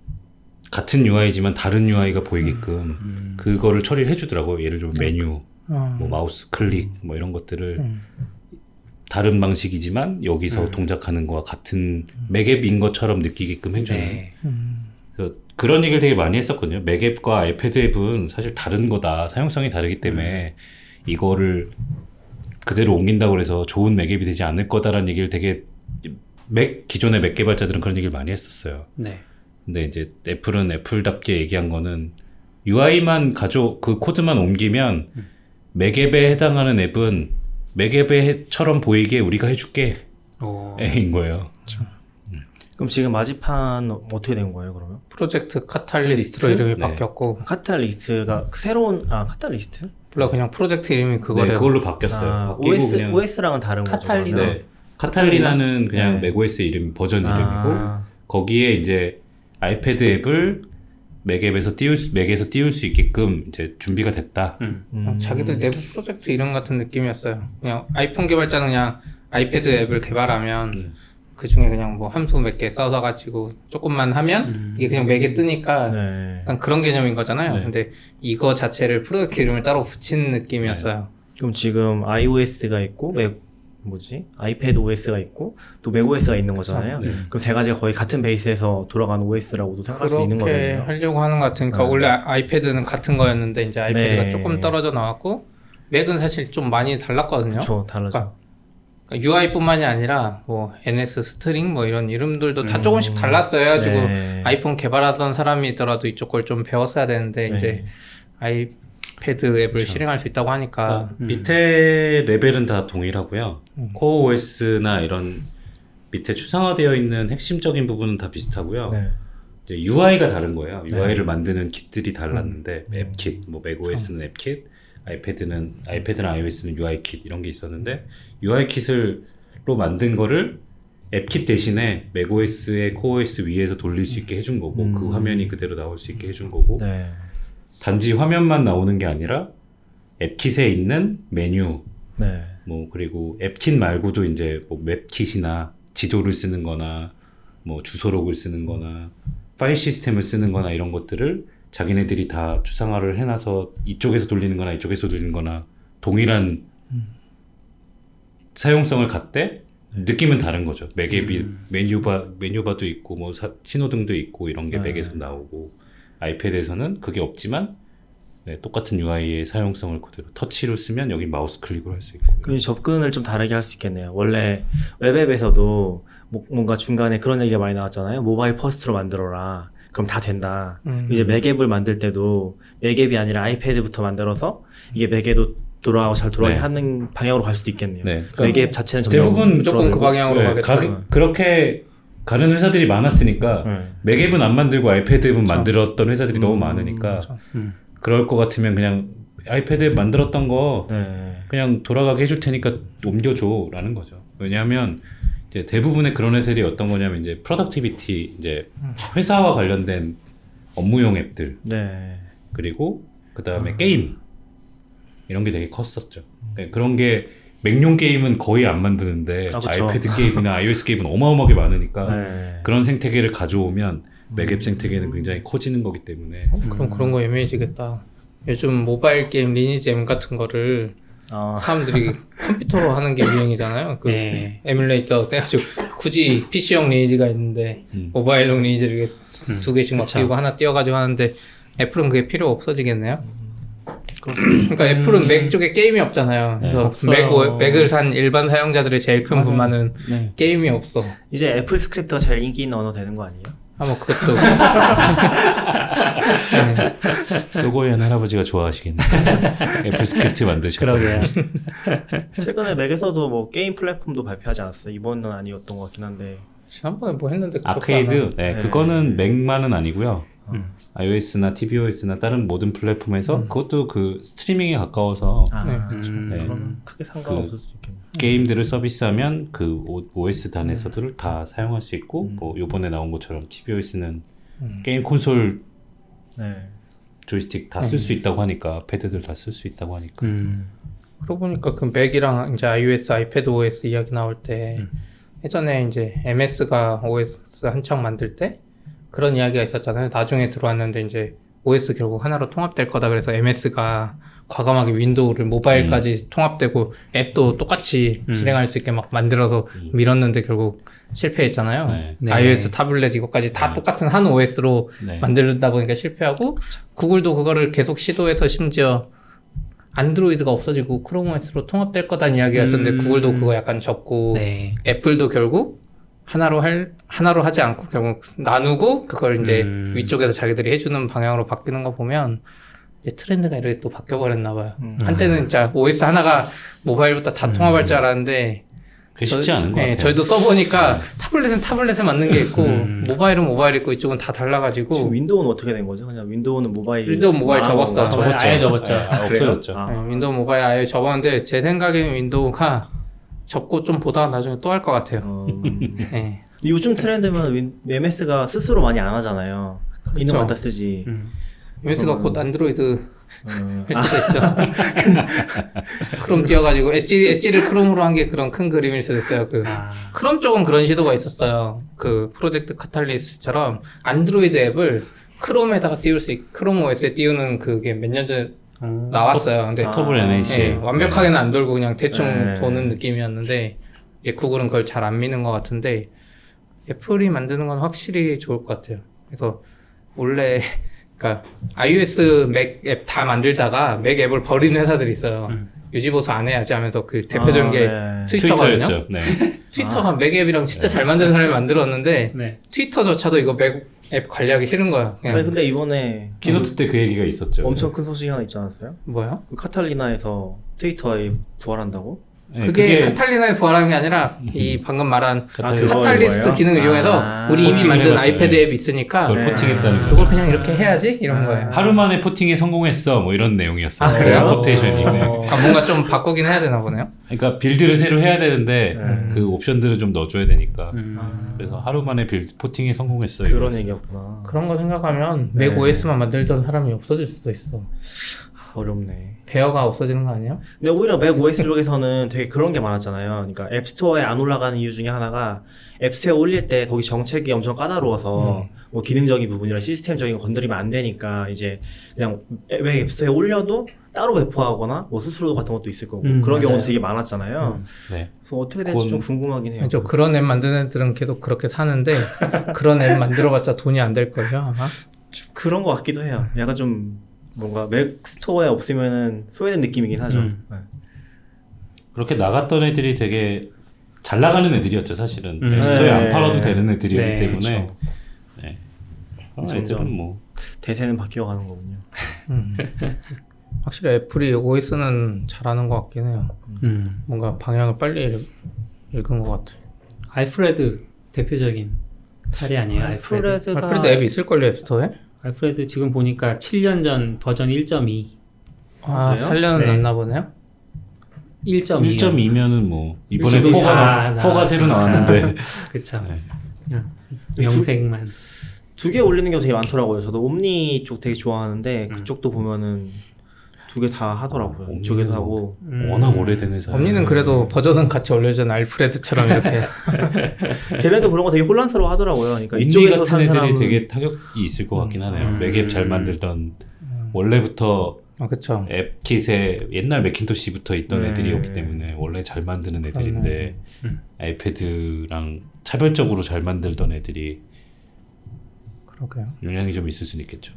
같은 UI지만 다른 UI가 보이게끔 그거를 처리를 해주더라고요. 예를 들면 메뉴, 어. 뭐 마우스 클릭 뭐 이런 것들을 음. 다른 방식이지만 여기서 동작하는 거와 같은 맥앱인 것처럼 느끼게끔 해주는 네. 그래서 그런 얘기를 되게 많이 했었거든요. 맥앱과 아이패드 앱은 사실 다른 거다. 사용성이 다르기 때문에 이거를 그대로 옮긴다고 해서 좋은 맥앱이 되지 않을 거다라는 얘기를 되게 맥 기존의 맥 개발자들은 그런 얘기를 많이 했었어요. 네. 근데 이제 애플은 애플답게 얘기한 거는 UI만 가져 그 코드만 옮기면 맥앱에 해당하는 앱은 맥 앱에처럼 보이게 우리가 해줄게 오, 인 거예요. 그럼 지금 마지팬 어떻게 된 거예요, 그러면? 프로젝트 카탈리스트로 리스트? 이름이 네. 바뀌었고 카탈리스트가 그 새로운 아 카탈리스트? 몰라 그냥 프로젝트 이름이 그거래요. 네, 그걸로 바뀌었어요. 아, OS 그냥 OS랑은 다른 거죠. 그러면? 네. 카탈리나는 그냥 네. 맥OS 이름 버전 이름이고 아, 거기에 이제 아이패드 앱을 맥앱에서 띄울 수, 맥에서 띄울 수 있게끔 이제 준비가 됐다. 음. 음. 어, 자기들 내부 프로젝트 이름 같은 느낌이었어요. 그냥 아이폰 개발자는 그냥 아이패드 앱을 개발하면 음. 그 중에 그냥 뭐 함수 몇 개 써서 가지고 조금만 하면 음. 이게 그냥 맥에 뜨니까 네. 약간 그런 개념인 거잖아요. 네. 근데 이거 자체를 프로젝트 이름을 따로 붙인 느낌이었어요. 그럼 지금 iOS가 있고 맥 뭐지? 아이패드 OS가 있고 또 맥OS가 있는 거잖아요. 네. 그럼 세 가지가 거의 같은 베이스에서 돌아가는 OS라고도 생각할 수 있는 그렇게 거네요. 하려고 하는 것 같으니까 네. 원래 아- 아이패드는 같은 거였는데 이제 아이패드가 네. 조금 떨어져 나왔고 맥은 사실 좀 많이 달랐거든요. 그렇죠, 달라져. 그러니까 그러니까 UI뿐만이 아니라 뭐 NSString 뭐 이런 이름들도 다 음. 조금씩 달랐어요. 가지고 네. 아이폰 개발하던 사람이더라도 이쪽 걸 좀 배웠어야 되는데 네. 이제 아이 패드 앱을 실행할 수 있다고 하니까 어, 밑에 레벨은 다 동일하고요. 음. core OS나 이런 밑에 추상화되어 있는 핵심적인 부분은 다 비슷하고요. 네. 이제 UI가 다른 거예요. 네. UI를 만드는 kit들이 달랐는데 음. 앱킷, 뭐 맥OS는 앱킷, 아이패드는 아이패드나 iOS는 UI킷 이런 게 있었는데 UI킷을로 만든 거를 앱킷 대신에 맥OS의 코어OS 위에서 돌릴 수 있게 해준 거고 그 음. 화면이 그대로 나올 수 있게 해준 거고 네. 단지 화면만 나오는 게 아니라 앱킷에 있는 메뉴 네. 뭐 그리고 앱킷 말고도 이제 뭐 웹킷이나 지도를 쓰는 거나 뭐 주소록을 쓰는 거나 파일 시스템을 쓰는 거나 이런 것들을 자기네들이 다 추상화를 해놔서 이쪽에서 돌리는 거나 이쪽에서 돌리는 거나 동일한 사용성을 갖되 느낌은 다른 거죠. 맥앱이 메뉴바 메뉴바도 있고 뭐 사- 신호등도 있고 이런 게 네. 맥에서 나오고 아이패드에서는 그게 없지만 네, 똑같은 UI의 사용성을 그대로 터치로 쓰면 여기 마우스 클릭을 할수 있고 그 접근을 좀 다르게 할 수 있겠네요. 원래 웹앱에서도 뭐- 뭔가 중간에 그런 얘기가 많이 나왔잖아요. mobile first로 만들어라. 그럼 다 된다. 음. 이제 맥앱을 만들 때도 맥앱이 아니라 아이패드부터 만들어서 이게 맥에도 돌아가고 잘 돌아가게 네. 하는 방향으로 갈 수도 있겠네요. 네. 맥앱 자체는 점점 대부분 무조건 그. 방향으로 네, 가겠다. 가- 그렇게 가는 회사들이 많았으니까 네. 맥앱은 안 만들고 아이패드 앱은 만들었던 회사들이 너무 음, 많으니까 맞아. 그럴 것 같으면 그냥 아이패드 앱 만들었던 거 네. 그냥 돌아가게 해줄 테니까 옮겨줘라는 거죠. 왜냐하면 이제 대부분의 그런 회사들이 어떤 거냐면 이제 productivity 이제 회사와 관련된 업무용 앱들 네. 그리고 그 다음에 게임 이런 게 되게 컸었죠. 네, 그런 게 맥용 게임은 거의 안 만드는데 아, 그쵸. 아이패드 게임이나 iOS 게임은 어마어마하게 많으니까 네. 그런 생태계를 가져오면 맥앱 생태계는 굉장히 커지는 거기 때문에 그럼 그런 거 애매해지겠다. 요즘 모바일 게임 리니지 M 같은 거를 아, 사람들이 컴퓨터로 하는 게 유행이잖아요. 그 네. 에뮬레이터 떼가지고 굳이 PC용 리니지가 있는데 음. 모바일용 리니지를 음, 두 개씩 막. 띄우고 하나 띄워가지고 하는데 애플은 그게 필요 없어지겠네요. 그러니까 애플은 맥 쪽에 게임이 없잖아요. 그래서 없어요. 맥, 오- 맥을 산 일반 사용자들의 제일 큰 불만은 네. 게임이 없어. 이제 애플 스크립트가 제일 인기 있는 언어 되는 거 아니에요? 아뭐 그것도 소고이언 할아버지가 좋아하시겠네. 애플 스크립트 만드셨다. 그러게요. 최근에 맥에서도 뭐 게임 플랫폼도 발표하지 않았어요. 이번은 아니었던 것 같긴 한데. 지난번에 뭐 했는데. 아케이드, 네, 네. 그거는 맥만은 아니고요. 음. iOS나 tvOS나 다른 모든 플랫폼에서 그것도 그 스트리밍에 가까워서 아, 네. 그렇죠. 음. 네. 크게 상관없을 수도 있겠네요. 게임들을 서비스하면 그 OS 단에서도 다 사용할 수 있고 음. 뭐 요번에 나온 것처럼 tvOS는 음. 게임 콘솔 네. 조이스틱 다 쓸 수 있다고 하니까 패드들 다 쓸 수 있다고 하니까 음. 그러고 보니까 그 맥이랑 이제 iOS, 아이패드 OS 이야기 나올 때 음. 예전에 이제 MS가 OS 한창 만들 때 그런 이야기가 있었잖아요. 나중에 들어왔는데 이제 OS 결국 하나로 통합될 거다 그래서 MS가 과감하게 윈도우를 모바일까지 통합되고 앱도 똑같이 음. 실행할 수 있게 막 만들어서 밀었는데 결국 실패했잖아요. 네. 네. iOS 타블렛 이것까지 다 네. 똑같은 한 OS로 네. 만들다 보니까 실패하고 구글도 그거를 계속 시도해서 심지어 안드로이드가 없어지고 크롬 OS로 통합될 거다는 이야기였었는데 음. 구글도 그거 약간 접고 네. 애플도 결국 하나로 할 하나로 하지 않고 결국 나누고 그걸 이제 음. 위쪽에서 자기들이 해주는 방향으로 바뀌는 거 보면 이제 트렌드가 이렇게 또 바뀌어 버렸나 봐요. 음. 한때는 진짜 OS 하나가 모바일부터 다 통합할 줄 알았는데 그게 쉽지 저희- 않은 것 네, 같아요. 저희도 써보니까 타블렛은 타블렛에 맞는 게 있고 음. 모바일은 모바일 있고 이쪽은 다 달라가지고 지금 윈도우는 어떻게 된 거죠? 그냥 윈도우는 모바일. 윈도우 모바일 아, 접었어. 아, 접었죠. 아예 접었죠. 아, 그래요? 없어졌죠. 아. 네, 윈도우 모바일 아예 접었는데 제 생각에는 윈도우가 접고 좀 보다가 나중에 또 할 것 같아요. 어, 네. 요즘 트렌드면 윈, MS가 스스로 많이 안 하잖아요. 거 갖다 쓰지. 음. MS가 음. 곧 안드로이드 어, 할 수도 있죠. 크롬 띄워가지고 엣지 엣지를 크롬으로 한 게 그런 큰 그림일 수도 있어요. 그 아. 크롬 쪽은 그런 시도가 있었어요. 그 프로젝트 카탈리스트처럼 안드로이드 앱을 크롬에다가 띄울 수 있, 크롬 OS에 띄우는 그게 몇 년 전에 음. 나왔어요. 근데 아. Portable NaCl. 예, 완벽하게는 안 돌고 그냥 대충 네. 도는 느낌이었는데 이제 구글은 그걸 잘 안 미는 것 같은데 애플이 만드는 건 확실히 좋을 것 같아요. 그래서 원래 그러니까 iOS 맥 앱 다 만들다가 맥 앱을 버리는 회사들이 있어요. 음. 유지보수 안 해야지 하면서 그 대표적인 아, 게 네. 트위터거든요. 네. 트위터가 맥 앱이랑 진짜 잘 만드는 사람이 만들었는데 네. 트위터조차도 이거 맥 앱 관리하기 싫은 거야. 네, 그냥 근데 이번에 keynote 때 그 얘기가 있었죠. 엄청 큰 소식이 하나 있지 않았어요? 뭐야? 그 카탈리나에서 트위터가 부활한다고? 네, 그게 카탈리나에 부활하는 게 아니라 이 방금 말한 아, 카탈리스트. 기능을 아. 이용해서 우리 이미 porting을 만든 아이패드 네. 앱이 있으니까 그걸 네. porting했다는 아. 거죠. 이걸 그냥 이렇게 해야지 이런 거예요. 하루 만에 porting에 성공했어. 뭐 이런 내용이었어요. 아, 그래요? 포테이션이. 네. 어. 아, 뭔가 좀 바꾸긴 해야 되나 보네요. 그러니까 build를 새로 해야 되는데 네. 그 옵션들을 좀 넣어줘야 되니까. 음. 그래서 하루 만에 build porting에 성공했어요. 그런. 얘기였구나. 그런 거 생각하면 네. 맥 OS만 만들던 사람이 없어질 수도 있어. 아, 어렵네. 베어가 없어지는 거 아니에요? 근데 오히려 맥 OS 쪽에서는 되게 그런 게 많았잖아요. 그러니까 앱스토어에 안 올라가는 이유 중에 하나가 앱스토어에 올릴 때 거기 정책이 엄청 까다로워서 뭐 기능적인 부분이나 시스템적인 거 건드리면 안 되니까 이제 그냥 맥 앱스토어에 올려도 따로 배포하거나 뭐 수수료 같은 것도 있을 거고 음, 그런 맞아요. 경우도 되게 많았잖아요. 네. 그래서 어떻게 될지 좀 그건- 궁금하긴 해요. 저 그런 앱 만드는 애들은 계속 그렇게 사는데 그런 앱 만들어봤자 돈이 안 될 거예요 아마. 좀 그런 것 같기도 해요. 약간 좀 뭔가 맥 스토어에 없으면은 소외된 느낌이긴 하죠. 음. 네. 그렇게 나갔던 애들이 되게 잘 나가는 애들이었죠, 사실은. 음. 앱스토어에 네. 안 팔아도 되는 애들이었기 네, 때문에. 그렇죠. 네. 그런. 애들은 뭐. 대세는 바뀌어 가는 거군요. 음. 확실히 애플이 OS는 잘하는 것 같긴 해요. 음. 뭔가 방향을 빨리 읽- 읽은 것 같아. 알프레드 대표적인 사례 아니에요? 알프레드. 알프레드가 알프레드 앱이 있을걸요 앱스토어에? 알프레드 지금 보니까 7년 전 버전 1.2. 아 그래요? 살려는 네. 났나 보네요. 1.2. 1.2면은 뭐, 이번에 지금 4가, 사- 4가 새로 나왔는데. 네. 그냥 명색만. 두 개 올리는 경우 되게 많더라고요. 저도 옴니 쪽 되게 좋아하는데 음. 그쪽도 보면은 두 개 다 하더라고요. 이쪽에도 뭐- 하고. 음. 워낙 오래된 회사. 엄니는 그래도 버전은 같이 올려주는 알프레드처럼 이렇게 걔네도 그런 거 되게 혼란스러워 하더라고요. 그러니까 이쪽 이쪽에서 같은 산 애들이 사람은 되게 타격이 있을 것 같긴 하네요. 음. 맥앱 잘 만들던 원래부터 아 그쵸. 앱킷에 옛날 맥킨토시부터 있던 네. 애들이었기 때문에 원래 잘 만드는 애들인데 음. 아이패드랑 차별적으로 잘 만들던 애들이 그러게요. 영향이 좀 있을 수는 있겠죠.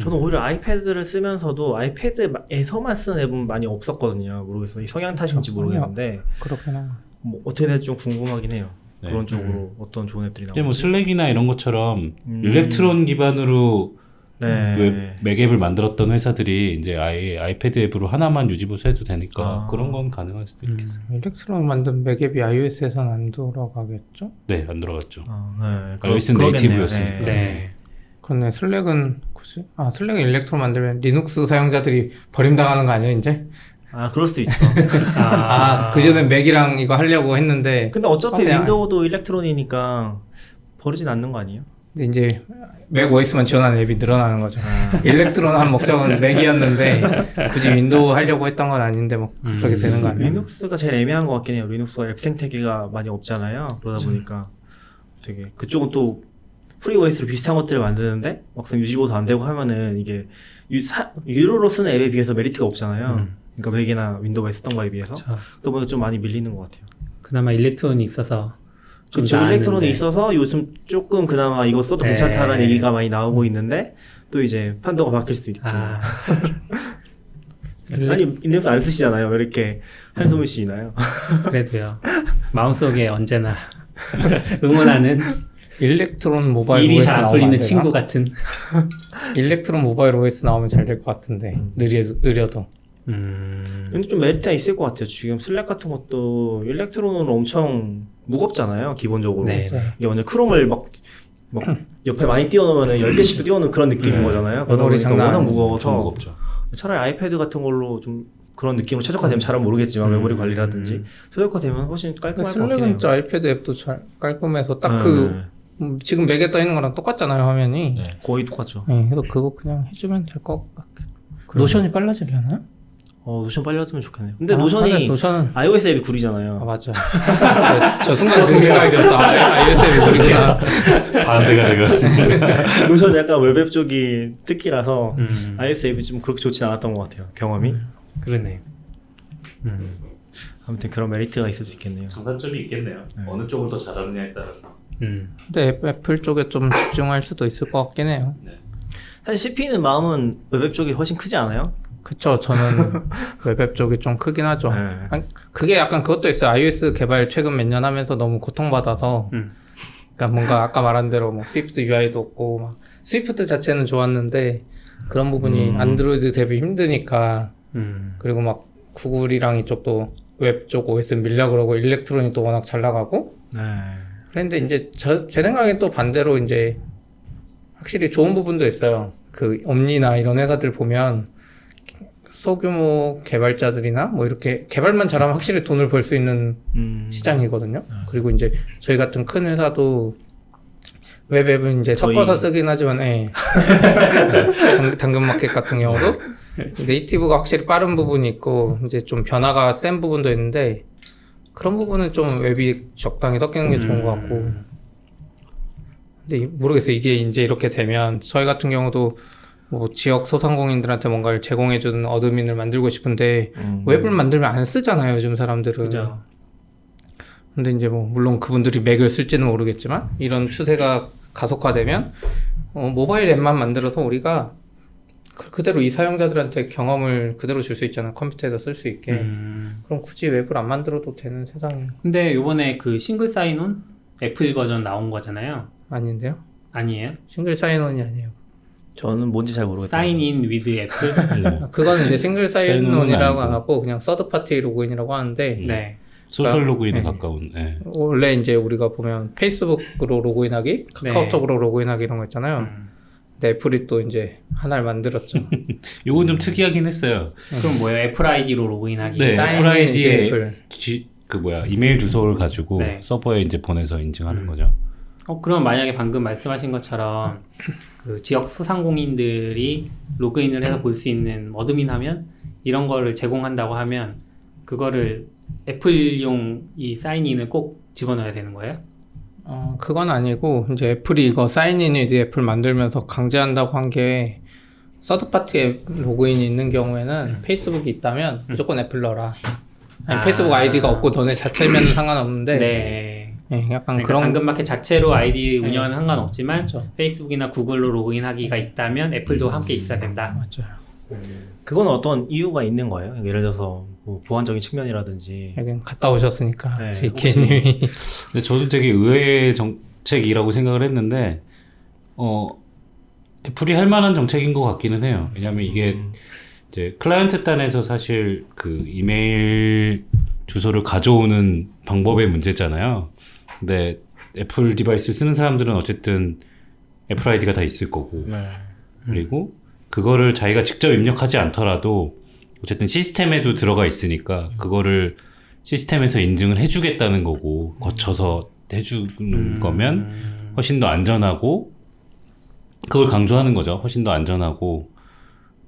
저는 오히려 아이패드를 쓰면서도 아이패드에서만 쓰는 앱은 많이 없었거든요. 모르겠어요. 이 성향 탓인지. 모르겠는데 그렇구나. 뭐 어떻게 될지 좀 궁금하긴 해요. 네. 그런 쪽으로 어떤 좋은 앱들이 근데 뭐 나오는지. 슬랙이나 이런 것처럼 음. 일렉트론 기반으로 네. 웹 맥앱을 만들었던 회사들이 이제 아예 아이패드 앱으로 하나만 유지보수 해도 되니까 아. 그런 건 가능할 수도 있겠어요. 일렉트론 만든 맥 앱이 iOS에선 안 돌아가겠죠? 네, 안 돌아가죠. 아, 네. iOS는 그러- native였으니까. 그러 네. 근데 슬랙은 굳이 아 슬랙은 일렉트론 만들면 리눅스 사용자들이 버림당하는 거 아니에요 이제? 아 그럴 수도 있죠. 아, 그전에 맥이랑 이거 하려고 했는데 근데 어차피 그냥- 윈도우도 일렉트론이니까 버리진 않는 거 아니에요? 근데 이제 맥 OS만 지원하는 앱이 늘어나는 거죠. 아, 일렉트론 한 목적은 맥이었는데 굳이 윈도우 하려고 했던 건 아닌데 뭐 그렇게 음, 되는 거 아니에요? 리눅스가 제일 애매한 것 같긴 해요. 리눅스가 앱 생태계가 많이 없잖아요. 그러다 보니까 되게 그쪽은 또 free OS로 비슷한 것들을 만드는데 막상 유지보수 안 되고 하면은 이게 유, 사, 유료로 쓰는 앱에 비해서 메리트가 없잖아요. 음. 그러니까 맥이나 윈도우에 쓰던 거에 비해서 보니까 좀 많이 밀리는 것 같아요. 그나마 일렉트론이 있어서 나았는데. 일렉트론이 있어서 요즘 조금 그나마 이거 써도 네. 괜찮다라는 얘기가 많이 나오고 있는데 또 이제 판도가 바뀔 수도 있고 아, 아니 리눅스 안 쓰시잖아요. 왜 이렇게 한숨을 쉬나요? 그래도요. 마음속에 언제나 응원하는 일렉트론 모바일 일이 OS 잘 안 나오면 풀리는? 친구 같은. 일렉트론 모바일 OS 나오면 잘 될 것 같은데 느려 느려도 음. 근데 좀 메리트가 있을 것 같아요. 지금 슬랙 같은 것도 일렉트론으로 엄청 무겁잖아요. 기본적으로. 네. 진짜 이게 완전 크롬을 막, 막 옆에 많이 띄워놓으면 10개씩도 띄워놓은 그런 느낌인 음. 거잖아요. 그러다 장난 워낙. 무거워서. 차라리 아이패드 같은 걸로 좀 그런 느낌으로 최적화되면 잘은 모르겠지만 음. 메모리 관리라든지 최적화되면 훨씬 깔끔할 것 같긴 해요. 슬랙은 진짜 아이패드 앱도 잘 깔끔해서 딱 그 네. 지금 맥에 떠 있는 거랑 똑같잖아요 화면이. 네. 거의 똑같죠. 네, 그래서 그거 그냥 해주면 될 것 같아. 노션이 빨라지려나? 어, 노션 빨리 왔으면 좋겠네요. 근데 아, 노션이 맞아, 노션은 iOS 앱이 아 구리잖아요. 맞아. 저, 저 순간 그 생각이 들었어. 아, iOS 앱이 구리구나. 반대가 되고. 노션 약간 웹앱 쪽이 특기라서 음. iOS 앱이 좀 그렇게 좋진 않았던 것 같아요. 경험이. 그러네. 음. 아무튼 그런 메리트가 있을 수 있겠네요. 장단점이 있겠네요. 네. 어느 쪽을 더 잘하느냐에 따라서. 음. 근데 앱- 애플 쪽에 좀 집중할 수도 있을 것 같긴 해요. 사실 CP는 마음은 웹앱 쪽이 훨씬 크지 않아요? 그쵸. 저는 웹앱 쪽이 좀 크긴 하죠. 네. 아니, 그게 약간 그것도 있어요. iOS 개발 최근 몇 년 하면서 너무 고통받아서. 음. 그러니까 뭔가 아까 말한 대로 뭐 SwiftUI도 없고 막 스위프트 자체는 좋았는데 그런 부분이 음. 안드로이드 대비 힘드니까 음. 그리고 막 구글이랑 이쪽도 웹 쪽 OS 밀려 그러고 일렉트로닉도 워낙 잘 나가고 네. 그런데 이제 저, 제 생각엔 또 반대로 이제 확실히 좋은 부분도 있어요. 그 엄니나 이런 회사들 보면 소규모 개발자들이나 뭐 이렇게 개발만 잘하면 확실히 돈을 벌 수 있는 음. 시장이거든요. 그리고 이제 저희 같은 큰 회사도 웹 앱은 이제 저희- 섞어서 쓰긴 하지만, 예. 당- 당근 마켓 같은 경우도 native가 확실히 빠른 부분이 있고 이제 좀 변화가 센 부분도 있는데 그런 부분은 좀 웹이 적당히 섞이는 게 좋은 것 같고. 근데 이- 모르겠어요. 이게 이제 이렇게 되면 저희 같은 경우도 뭐 지역 소상공인들한테 뭔가를 제공해주는 admin을 만들고 싶은데 음. 웹을 만들면 안 쓰잖아요. 요즘 사람들은. 그죠. 근데 이제 뭐 물론 그분들이 맥을 쓸지는 모르겠지만 이런 추세가 가속화되면 어, 모바일 앱만 만들어서 우리가 그- 그대로 이 사용자들한테 경험을 그대로 줄 수 있잖아 컴퓨터에서 쓸 수 있게 음. 그럼 굳이 웹을 안 만들어도 되는 세상이 근데 요번에 그 single sign-on 애플 버전 나온 거잖아요. 아닌데요? 아니에요? single sign-on이 아니에요. 저는 뭔지 잘 모르겠어요. sign in with Apple? 아, 그거는 이제 single sign-on이라고 안. 하고 그냥 third party 로그인이라고 하는데 음. 네. social 로그인에 네. 가까운. 예. 원래 이제 우리가 보면 페이스북으로 로그인하기, 카카오톡으로 로그인하기 이런 거 있잖아요. 음. 애플이 또 이제 하나를 만들었죠. 요건 좀 특이하긴 했어요. 그럼 뭐예요? 애플 아이디로 로그인하기? 네. 애플 아이디에 애플. G, 그 뭐야 이메일 주소를 가지고 네. 서버에 이제 보내서 인증하는 음. 거죠. 어, 그럼 만약에 방금 말씀하신 것처럼 그 지역 소상공인들이 로그인을 해서 볼 수 있는 admin 하면 이런 거를 제공한다고 하면 그거를 애플용 이 sign in을 꼭 집어넣어야 되는 거예요? 어, 그건 아니고 이제 애플이 이거 Sign in with Apple 만들면서 강제한다고 한 게 third party 앱 로그인이 있는 경우에는 페이스북이 있다면 무조건 애플 넣어라. 아니, 아. 페이스북 아이디가 없고 너네 자체면 상관없는데 네. 예, 약간 그러니까 그런 당근마켓 자체로 아이디 네. 운영하는 상관없지만 그렇죠. 페이스북이나 구글로 로그인하기가 있다면 애플도 함께 있어야 된다. 맞아요. 그건 어떤 이유가 있는 거예요? 예를 들어서 뭐 보안적인 측면이라든지. 여긴 갔다 오셨으니까 네, JK님이 근데 저도 되게 의외의 정책이라고 생각을 했는데 어 애플이 할 만한 정책인 것 같기는 해요. 왜냐하면 이게 음. 이제 client 단에서 사실 그 이메일 주소를 가져오는 방법의 문제잖아요. 근데 애플 device를 쓰는 사람들은 어쨌든 애플 아이디가 다 있을 거고 네. 그리고 그거를 자기가 직접 입력하지 않더라도 어쨌든 시스템에도 들어가 있으니까 그거를 시스템에서 인증을 해주겠다는 거고 거쳐서 해주는 음. 거면 훨씬 더 안전하고 그걸 강조하는 거죠. 훨씬 더 안전하고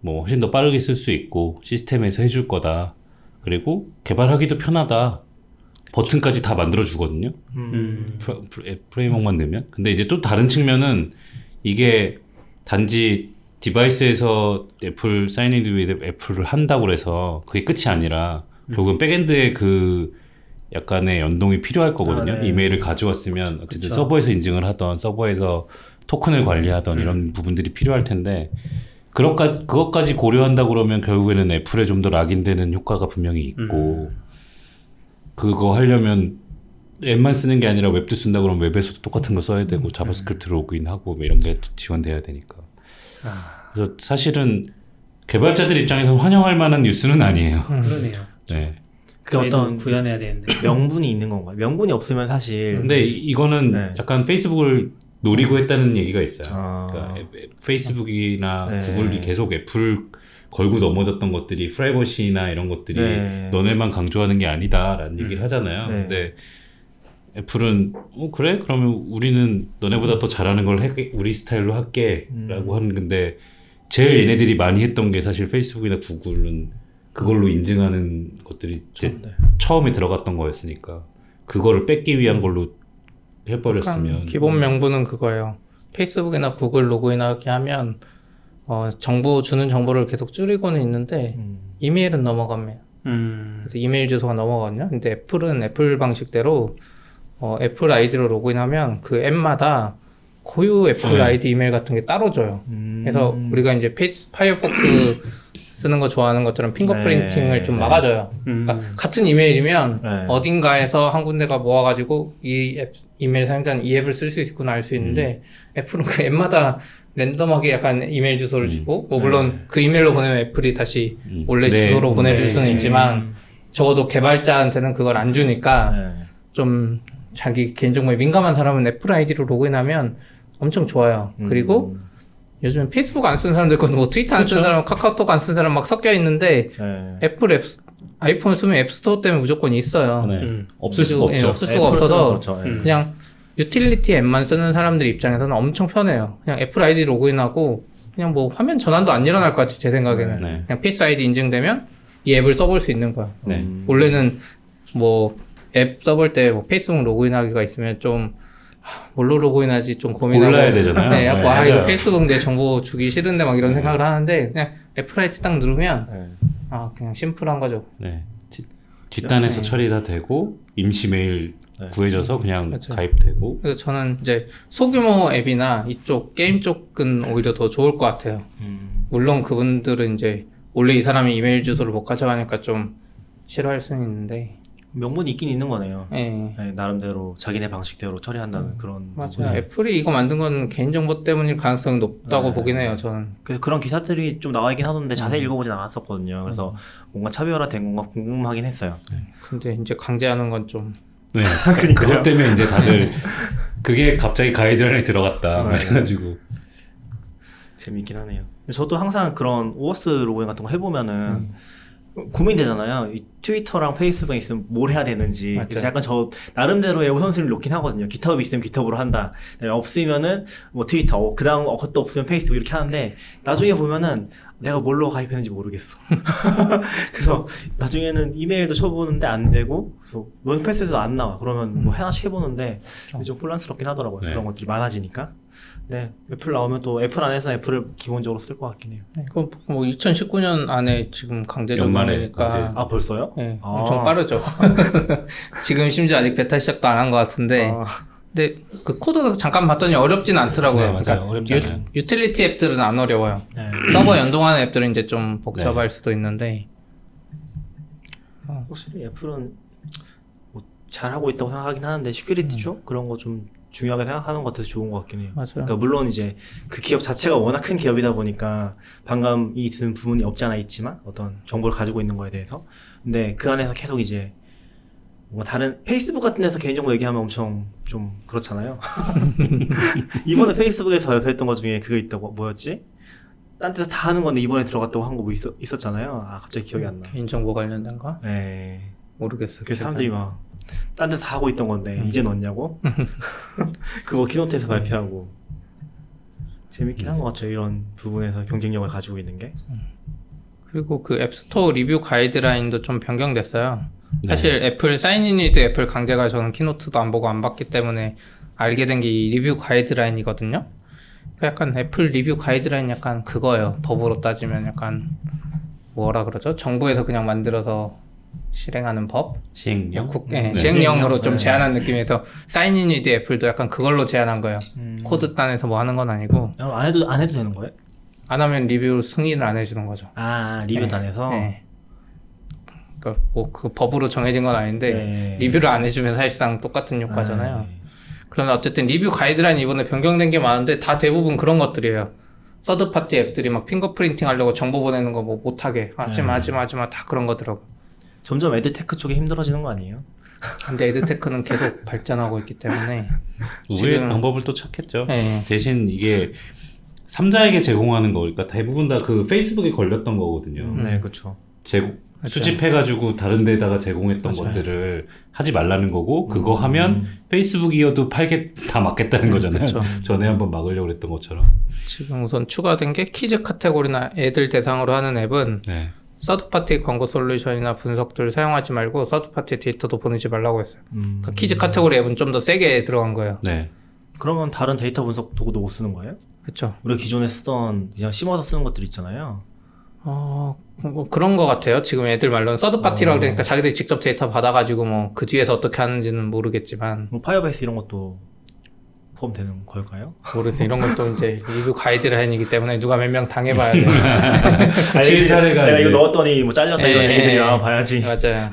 뭐 훨씬 더 빠르게 쓸 수 있고 시스템에서 해줄 거다. 그리고 개발하기도 편하다. 버튼까지 다 만들어 주거든요. 음. 프레- 프레- framework만 넣으면. 근데 이제 또 다른 측면은 이게 단지 device에서 애플 Sign in with Apple을 한다고 그래서 그게 끝이 아니라 결국은 backend에 그 약간의 연동이 필요할 거거든요. 아, 네. 이메일을 가져왔으면 어쨌든 그쵸. 서버에서 인증을 하던 서버에서 토큰을 관리하던 이런 부분들이 필요할 텐데 그것까지, 그것까지 고려한다 그러면 결국에는 애플에 좀 더 lock-in되는 효과가 분명히 있고 그거 하려면 앱만 쓰는 게 아니라 웹도 쓴다 그러면 웹에서도 똑같은 거 써야 되고 자바스크립트 로그인하고 뭐 이런 게 지원돼야 되니까. 그래서 사실은 개발자들 입장에서 환영할 만한 뉴스는 아니에요. 그러네요. 네. 그 어떤 구현해야 되는데. 명분이 있는 건가요? 명분이 없으면 사실 근데 이- 이거는 네. 약간 페이스북을 노리고 했다는 얘기가 있어요. 아. 그러니까 페이스북이나 네. 구글이 계속 애플 걸고 넘어졌던 것들이 프라이버시나 이런 것들이 네. 너네만 강조하는 게 아니다라는 얘기를 하잖아요. 네. 근데 애플은 어 그래 그러면 우리는 너네보다 더 잘하는 걸 해, 우리 스타일로 할게라고 하는 건데 제일 얘네들이 많이 했던 게 사실 페이스북이나 구글은 그걸로 인증하는 것들이 이제 네. 처음에 들어갔던 거였으니까 그거를 뺏기 위한 걸로 해버렸으면 기본 명분은 그거예요. 페이스북이나 구글 로그인하게 하면 어, 정보 주는 정보를 계속 줄이고는 있는데 음. 이메일은 넘어가면 음. 그래서 이메일 주소가 넘어가거든요. 근데 애플은 애플 방식대로 어, 애플 아이디로 로그인하면 그 앱마다 고유 애플 네. 아이디 이메일 같은 게 따로 줘요. 음. 그래서 우리가 이제 페이스, 파이어폭스 쓰는 거 좋아하는 것처럼 fingerprinting을 네, 좀 네. 막아줘요. 음. 그러니까 같은 이메일이면 네. 어딘가에서 한 군데가 모아가지고 이 앱, 이메일 사용자는 이 앱을 쓸 수 있구나 알 수 있는데 애플은 그 앱마다 random하게 약간 이메일 주소를 음. 주고 뭐 물론 그 이메일로 보내면 애플이 다시 음. 원래 네. 주소로 보내줄 네. 수는 있지만 적어도 개발자한테는 그걸 안 주니까 네. 좀 자기 개인정보에 민감한 사람은 애플 아이디로 로그인하면 엄청 좋아요. 음. 그리고 요즘엔 페이스북 안 쓴 사람도 있고 뭐 트위터 안 쓴. 사람, 카카오톡 안 쓴 사람 막 섞여 있는데 네. 애플 앱 아이폰 쓰면 앱스토어 때문에 무조건 있어요. 네. 음. 없을 수가 예, 없죠. 없을 수가 없어서 그렇죠. 예. 음. 그냥 유틸리티 앱만 쓰는 사람들 입장에서는 엄청 편해요. 그냥 애플 아이디 로그인하고 그냥 뭐 화면 전환도 안 일어날 것 같아 제 생각에는. 네. 그냥 Face ID 인증되면 이 앱을 써볼 수 있는 거야. 네. 음. 원래는 뭐 앱 써볼 때 뭐 페이스북 로그인하기가 있으면 좀 하, 뭘로 로그인하지 좀 고민하고 골라야 되잖아요. 네, 약간 네, 아 이거. 페이스북 내 정보 주기 싫은데 막 이런 생각을 하는데 그냥 애플 아이디 딱 누르면 네. 아 그냥 심플한 거죠. 네. 뒷- 뒷단에서 네. 처리 다 되고 임시 메일 네. 구해져서 그냥 맞아요. 가입되고 그래서 저는 이제 소규모 앱이나 이쪽 게임 쪽은 오히려 더 좋을 것 같아요. 음. 물론 그분들은 이제 원래 이 사람이 이메일 주소를 못 가져가니까 좀 싫어할 수는 있는데, 명분이 있긴 있는 거네요. 예. 네, 나름대로 자기네 방식대로 처리한다는 그런 맞아요. 부분이. 애플이 이거 만든 건 개인정보 때문일 가능성이 높다고 네. 보긴 해요, 저는. 그래서 그런 기사들이 좀 나와 있긴 하던데 자세히 읽어보진 않았었거든요. 그래서 뭔가 차별화된 건가 궁금하긴 했어요. 근데 이제 강제하는 건 좀. 네. 그것 때문에 이제 다들 그게 갑자기 가이드라인에 들어갔다 막 네. 재밌긴 하네요. 저도 항상 그런 오어스 로그인 같은 거 해보면은 음. 고민되잖아요. 이 트위터랑 페이스북에 있으면 뭘 해야 되는지. 맞죠. 그래서 약간 저 나름대로의 우선순위를 놓긴 하거든요. 기타업이 있으면 기타업으로 한다. 그다음에 없으면은 뭐 트위터, 어, 그 다음 그것도 없으면 페이스북 이렇게 하는데 나중에 보면은 내가 뭘로 가입했는지 모르겠어. 그래서 나중에는 이메일도 쳐보는데 안 되고, 그래서 원패스에서 안 나와. 그러면 뭐 하나씩 해보는데 좀 혼란스럽긴 하더라고요. 네. 그런 것들이 많아지니까. 네, 애플 나오면 또 애플 안에서 애플을 기본적으로 쓸 것 같긴 해요. 이거 뭐 2019년 안에 지금 강제 연말에 적용이니까. 강제. 아 벌써요? 예, 아. 엄청 빠르죠. 지금 심지어 아직 베타 시작도 안 한 것 같은데. 아, 근데 그 코드 잠깐 봤더니 어렵진 않더라고요. 네, 맞아요. 어렵지 유, 않아요. 유틸리티 앱들은 안 어려워요. 네. 서버 연동하는 앱들은 이제 좀 복잡할 수도 있는데. 확실히 애플은 뭐 잘하고 있다고 생각하긴 하는데 security 쪽 그런 거 좀 중요하게 생각하는 것 같아서 좋은 것 같긴 해요. 맞아요. 그러니까 물론 이제 그 기업 자체가 워낙 큰 기업이다 보니까 반감이 드는 부분이 없지 않아 있지만 어떤 정보를 가지고 있는 거에 대해서 근데 그 안에서 계속 이제 뭔가 다른 페이스북 같은 데서 개인정보 얘기하면 엄청 좀 그렇잖아요. 이번에 페이스북에서 발표했던 것 중에 그거 있다고 뭐였지? 딴 데서 다 하는 건데 이번에 들어갔다고 한 거 뭐 있었, 있었잖아요. 아 갑자기 기억이 안 나. 개인정보 관련된 거? 네. 모르겠어요. 그 사람들이 막 딴 데서 다 하고 있던 건데 이제 넣냐고? 그거 keynote에서 발표하고 재밌긴 한 것 같죠 이런 부분에서 경쟁력을 가지고 있는 게 그리고 그 앱스토어 리뷰 가이드라인도 좀 변경됐어요. 네. 사실 애플 Sign in with Apple 강제가 저는 keynote도 안 보고 안 봤기 때문에 알게 된 게 이 리뷰 가이드라인이거든요. 그러니까 약간 애플 리뷰 가이드라인 약간 그거예요. 법으로 따지면 약간 뭐라 그러죠? 정부에서 그냥 만들어서 실행하는 법? 시행령 국, 예, 네. 시행령으로 좀 네. 제한한 느낌에서 Sign in with Apple도 약간 그걸로 제한한 거예요. 코드 단에서 뭐 하는 건 아니고 아, 안 해도 안 해도 되는 거예요? 안 하면 리뷰 승인을 안 해주는 거죠. 아 리뷰 네. 단에서 네. 그러니까 뭐 그 법으로 정해진 건 아닌데 네. 리뷰를 안 해주면 사실상 똑같은 효과잖아요. 아, 네. 그런데 어쨌든 리뷰 가이드라인 이번에 변경된 게 많은데 다 대부분 그런 것들이에요. third party 앱들이 막 fingerprinting 하려고 정보 보내는 거 뭐 못하게 하지마 네. 하지마 하지마 다 그런 거더라고. 점점 adtech 쪽이 힘들어지는 거 아니에요? 근데 adtech는 계속 발전하고 있기 때문에 우회의 지금- 방법을 또 찾겠죠. 네. 대신 이게 삼자에게 제공하는 거니까 대부분 다 그 페이스북에 걸렸던 거거든요. 네 그렇죠 제공. 수집해가지고 다른 데다가 제공했던 맞아요. 것들을 하지 말라는 거고 그거 하면 페이스북이어도 팔게 다 막겠다는 거잖아요. 그쵸. 전에 한번 막으려고 했던 것처럼. 지금 우선 추가된 게 kids 카테고리나 애들 대상으로 하는 앱은 네. third party 광고 솔루션이나 분석들 사용하지 말고 third party 데이터도 보내지 말라고 했어요. 음. 그러니까 kids 카테고리 앱은 좀 더 세게 들어간 거예요. 네. 그러면 다른 데이터 분석 도구도 못 쓰는 거예요? 그렇죠. 우리가 기존에 쓰던 그냥 심어서 쓰는 것들 있잖아요 어, 뭐 그런 거 같아요. 지금 애들 말로는 third party라고 어. 그러니까 자기들이 직접 데이터 받아가지고 뭐 그 뒤에서 어떻게 하는지는 모르겠지만 뭐 Firebase 이런 것도 포함되는 걸까요? 모르겠어요. 이런 것도 이제 리뷰 가이드라인이기 때문에 누가 몇 명 당해봐야 돼. 실사례가 내가 이거 넣었더니 뭐 잘렸다 이런 예, 얘기들이 예. 아 봐야지. 맞아요.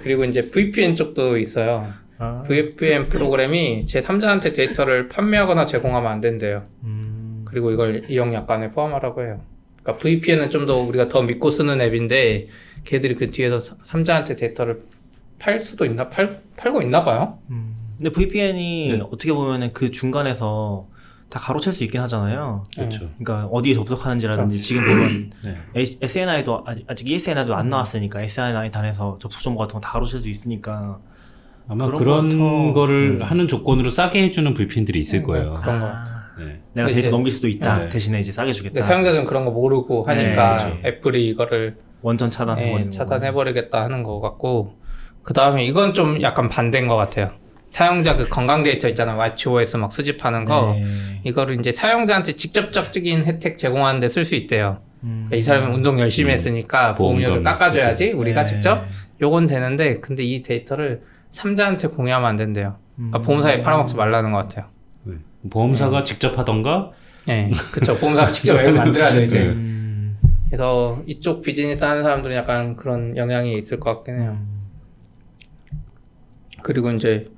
그리고 이제 VPN 쪽도 있어요. 아, VPN 프로그램이 제 3자한테 데이터를 판매하거나 제공하면 안 된대요. 음, 그리고 이걸 이용 약관에 포함하라고 해요. 그러니까 VPN은 좀 더 우리가 더 믿고 쓰는 앱인데 걔들이 그 뒤에서 3자한테 데이터를 팔 수도 있나 팔 팔고 있나 봐요. 음. 근데 VPN이 네. 어떻게 보면은 그 중간에서 다 가로챌 수 있긴 하잖아요. 그렇죠. 그러니까 어디에 접속하는지라든지 지금 보면 네. SNI도 아직, ESNI도 안 나왔으니까 SNI 단에서 접속 정보 같은 거 다 가로챌 수 있으니까 아마 그런 그런 것부터- 거를 음. 하는 조건으로 싸게 해주는 VPN들이 있을 거예요. 그런 거. 아, 네. 내가 데이터 넘길 수도 있다. 네. 대신에 이제 싸게 주겠다. 사용자들은 그런 거 모르고 하니까 네, 그렇죠. 애플이 이거를 원전 예, 차단해버리겠다 하는 것 같고 그 다음에 이건 좀 약간 반대인 것 같아요. 사용자 그 건강 데이터 있잖아. 와치OS 막 수집하는 거. 네. 이거를 이제 사용자한테 직접적인 혜택 제공하는데 쓸 수 있대요. 음. 그러니까 이 사람은 운동 열심히 했으니까 보험료를. 깎아줘야지 우리가 네. 직접 요건 되는데 근데 이 데이터를 삼자한테 공유하면 안 된대요. 그러니까 음. 보험사에 팔아먹지 말라는 것 같아요. 네. 보험사가 음. 직접 하던가 네, 그쵸. 보험사가 직접 앱을 만들어야 돼 이제. 네. 음. 그래서 이쪽 비즈니스 하는 사람들은 약간 그런 영향이 있을 것 같긴 해요. 그리고 이제